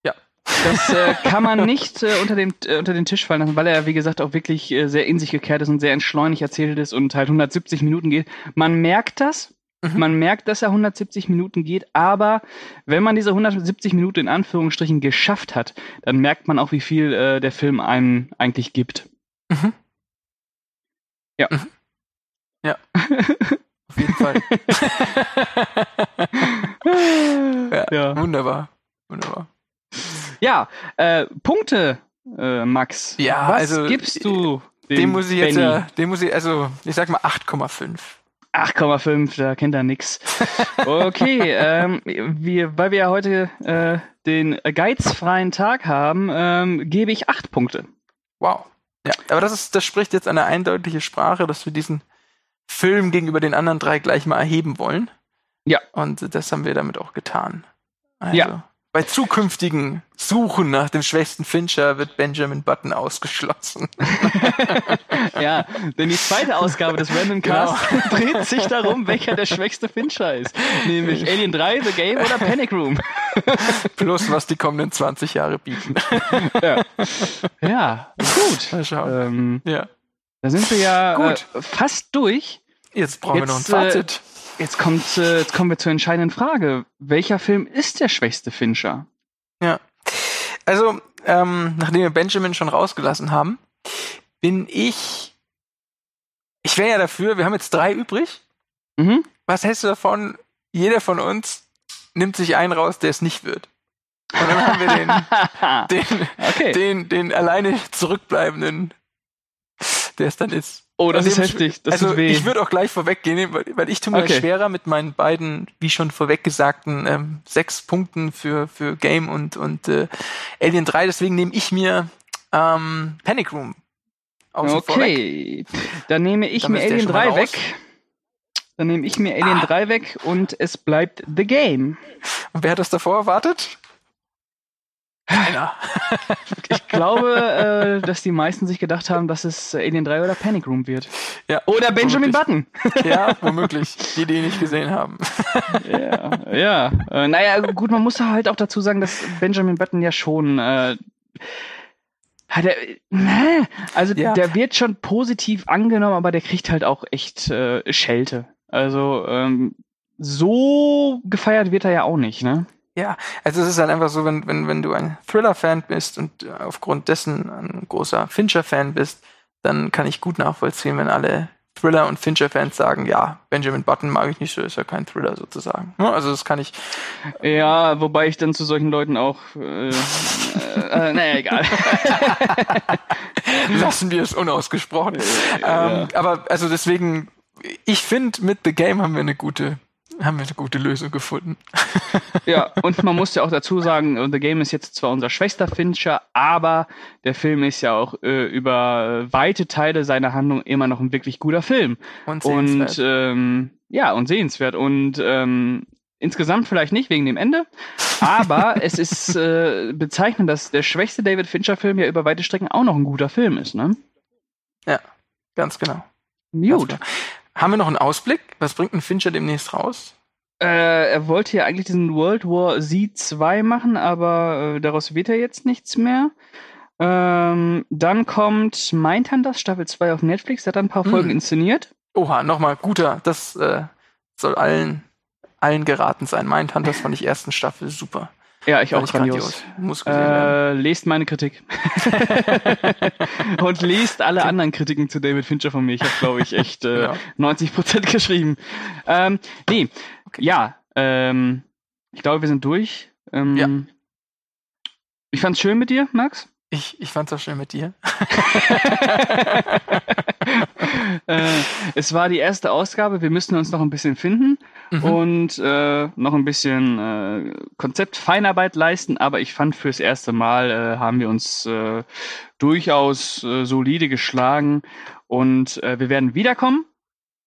Ja. Das äh, kann man nicht äh, unter, den, äh, unter den Tisch fallen lassen, weil er, wie gesagt, auch wirklich äh, sehr in sich gekehrt ist und sehr entschleunigt erzählt ist und halt 170 Minuten geht. Man merkt das. Mhm. Man merkt, dass er 170 Minuten geht, aber wenn man diese 170 Minuten in Anführungsstrichen geschafft hat, dann merkt man auch, wie viel äh, der Film einem eigentlich gibt. Mhm. Ja. Mhm. Ja. Auf jeden Fall. ja, Ja. Wunderbar. Wunderbar. Ja, äh, Punkte, äh, Max. Ja, Was also, gibst du dem, Den muss ich jetzt, Benny? äh, den muss ich, also, ich sag mal 8,5. 8,5, da kennt er nix. Okay, ähm, wir, weil wir ja heute äh, den geizfreien Tag haben, ähm, gebe ich 8 Punkte. Wow. Ja, aber das ist, das spricht jetzt eine eindeutige Sprache, dass wir diesen Film gegenüber den anderen drei gleich mal erheben wollen. Ja. Und das haben wir damit auch getan. Also, Ja. Bei zukünftigen Suchen nach dem schwächsten Fincher wird Benjamin Button ausgeschlossen. Ja, denn die zweite Ausgabe des Random Cast dreht sich darum, welcher der schwächste Fincher ist. Nämlich Alien 3, The Game oder Panic Room. Plus, was die kommenden 20 Jahre bieten. Ja, gut. Mal schauen. Ähm, Ja. da sind wir ja Gut. Äh, fast durch. Jetzt brauchen wir noch ein Jetzt, äh, Fazit. Jetzt kommt, äh, jetzt kommen wir zur entscheidenden Frage. Welcher Film ist der schwächste Fincher? Ja. Also, ähm, nachdem wir Benjamin schon rausgelassen haben, bin ich. Ich wäre ja dafür, wir haben jetzt drei übrig. Mhm. Was hältst du davon? Jeder von uns nimmt sich einen raus, der es nicht wird. Und dann haben wir den, den, okay. den, den alleine zurückbleibenden, der es dann ist. Oh, das Also ist heftig. Das also tut weh. ich würde auch gleich vorweggehen, weil, weil ich tue mir Okay. schwerer mit meinen beiden, wie schon vorweg gesagten, ähm, sechs Punkten für, für Game und, und äh, Alien 3. Deswegen nehme ich mir ähm, Panic Room okay. Dann nehme ich Dann mir Alien schon mal 3 raus. weg. Dann nehme ich mir Alien Ah. 3 weg und es bleibt The Game. Und wer hat das davor erwartet? Keiner. Ich glaube, äh, dass die meisten sich gedacht haben, dass es Alien 3 oder Panic Room wird. Ja, Oder Benjamin womöglich. Button. Ja, womöglich. Die, die ihn nicht gesehen haben. ja, ja. Äh, naja, gut, man muss halt auch dazu sagen, dass Benjamin Button ja schon. Äh, hat er, ne, also Ja. der wird schon positiv angenommen, aber der kriegt halt auch echt äh, Schelte. Also ähm, so gefeiert wird er ja auch nicht, ne? Ja, also es ist halt einfach so, wenn, wenn, wenn du ein Thriller-Fan bist und äh, aufgrund dessen ein großer Fincher-Fan bist, dann kann ich gut nachvollziehen, wenn alle Thriller- und Fincher-Fans sagen, ja, Benjamin Button mag ich nicht so, ist ja kein Thriller sozusagen. Ja, also das kann ich, Ja, wobei ich dann zu solchen Leuten auch. Äh, äh, naja, egal. lassen wir es unausgesprochen. Ja. Ähm, aber also deswegen, ich finde, mit The Game haben wir eine gute, haben wir eine gute Lösung gefunden. Ja, und man muss ja auch dazu sagen, The Game ist jetzt zwar unser schwächster Fincher, aber der Film ist ja auch äh, über weite Teile seiner Handlung immer noch ein wirklich guter Film. Und Und sehenswert. ähm, ja, und sehenswert. Und ähm, insgesamt vielleicht nicht wegen dem Ende, aber es ist äh, bezeichnend, dass der schwächste David Fincher-Film ja über weite Strecken auch noch ein guter Film ist, ne? Ganz genau. Ganz Gut. genau. Haben wir noch einen Ausblick? Was bringt ein Fincher demnächst raus? Äh, er wollte ja eigentlich diesen World War Z 2 machen, aber äh, daraus wird ja jetzt nichts mehr. Ähm, dann kommt Mindhunters Staffel 2 auf Netflix, der hat ein paar Hm. Folgen inszeniert. Oha, nochmal guter. Das äh, soll allen, allen geraten sein. Mindhunters fand ich ersten Staffel super. Ja, ich auch Fand grandios. Werden. Äh, lest meine Kritik. Und lest alle anderen Kritiken zu David Fincher von mir. Ich habe, glaube ich, echt äh, Ja. 90% geschrieben. Ähm, nee, Okay. ja, ähm, ich glaube, wir sind durch. Ähm, Ja. Ich fand's schön mit dir, Max. Ich, ich fand's auch schön mit dir. äh, es war die erste Ausgabe. Wir müssen uns noch ein bisschen finden Mhm. und äh, noch ein bisschen äh, Konzeptfeinarbeit leisten. Aber ich fand fürs erste Mal äh, haben wir uns äh, durchaus äh, solide geschlagen und äh, wir werden wiederkommen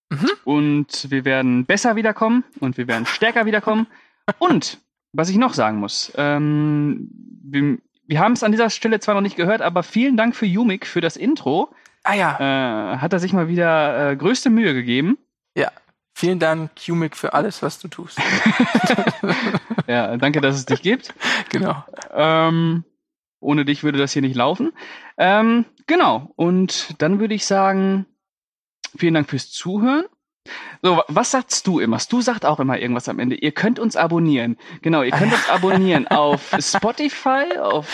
Mhm. und wir werden besser wiederkommen und wir werden stärker wiederkommen. und was ich noch sagen muss, ähm, wir, wir haben es an dieser Stelle zwar noch nicht gehört, aber vielen Dank für Yumik für das Intro. Ah ja. Äh, hat er sich mal wieder äh, größte Mühe gegeben. Ja. Vielen Dank, Yumik, für alles, was du tust. ja, danke, dass es dich gibt. Genau. Ähm, ohne dich würde das hier nicht laufen. Ähm, genau. Und dann würde ich sagen, vielen Dank fürs Zuhören. So, was sagst du immer? Du sagst auch immer irgendwas am Ende. Ihr könnt uns abonnieren. Genau, ihr könnt uns abonnieren auf Spotify, auf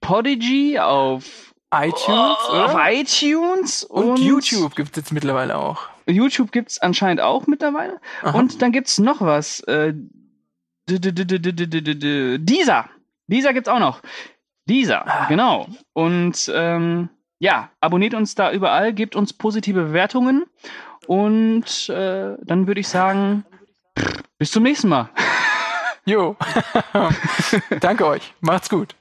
Podigy, auf iTunes, oh, auf iTunes und, und YouTube gibt es jetzt mittlerweile auch. YouTube gibt es anscheinend auch mittlerweile. Aha. Und dann gibt es noch was. Äh, dieser. Dieser gibt's auch noch. Dieser, ah. genau. Und ähm, ja, abonniert uns da überall, gebt uns positive Bewertungen und äh, dann würde ich sagen, bis zum nächsten Mal. Jo. Danke euch. Macht's gut.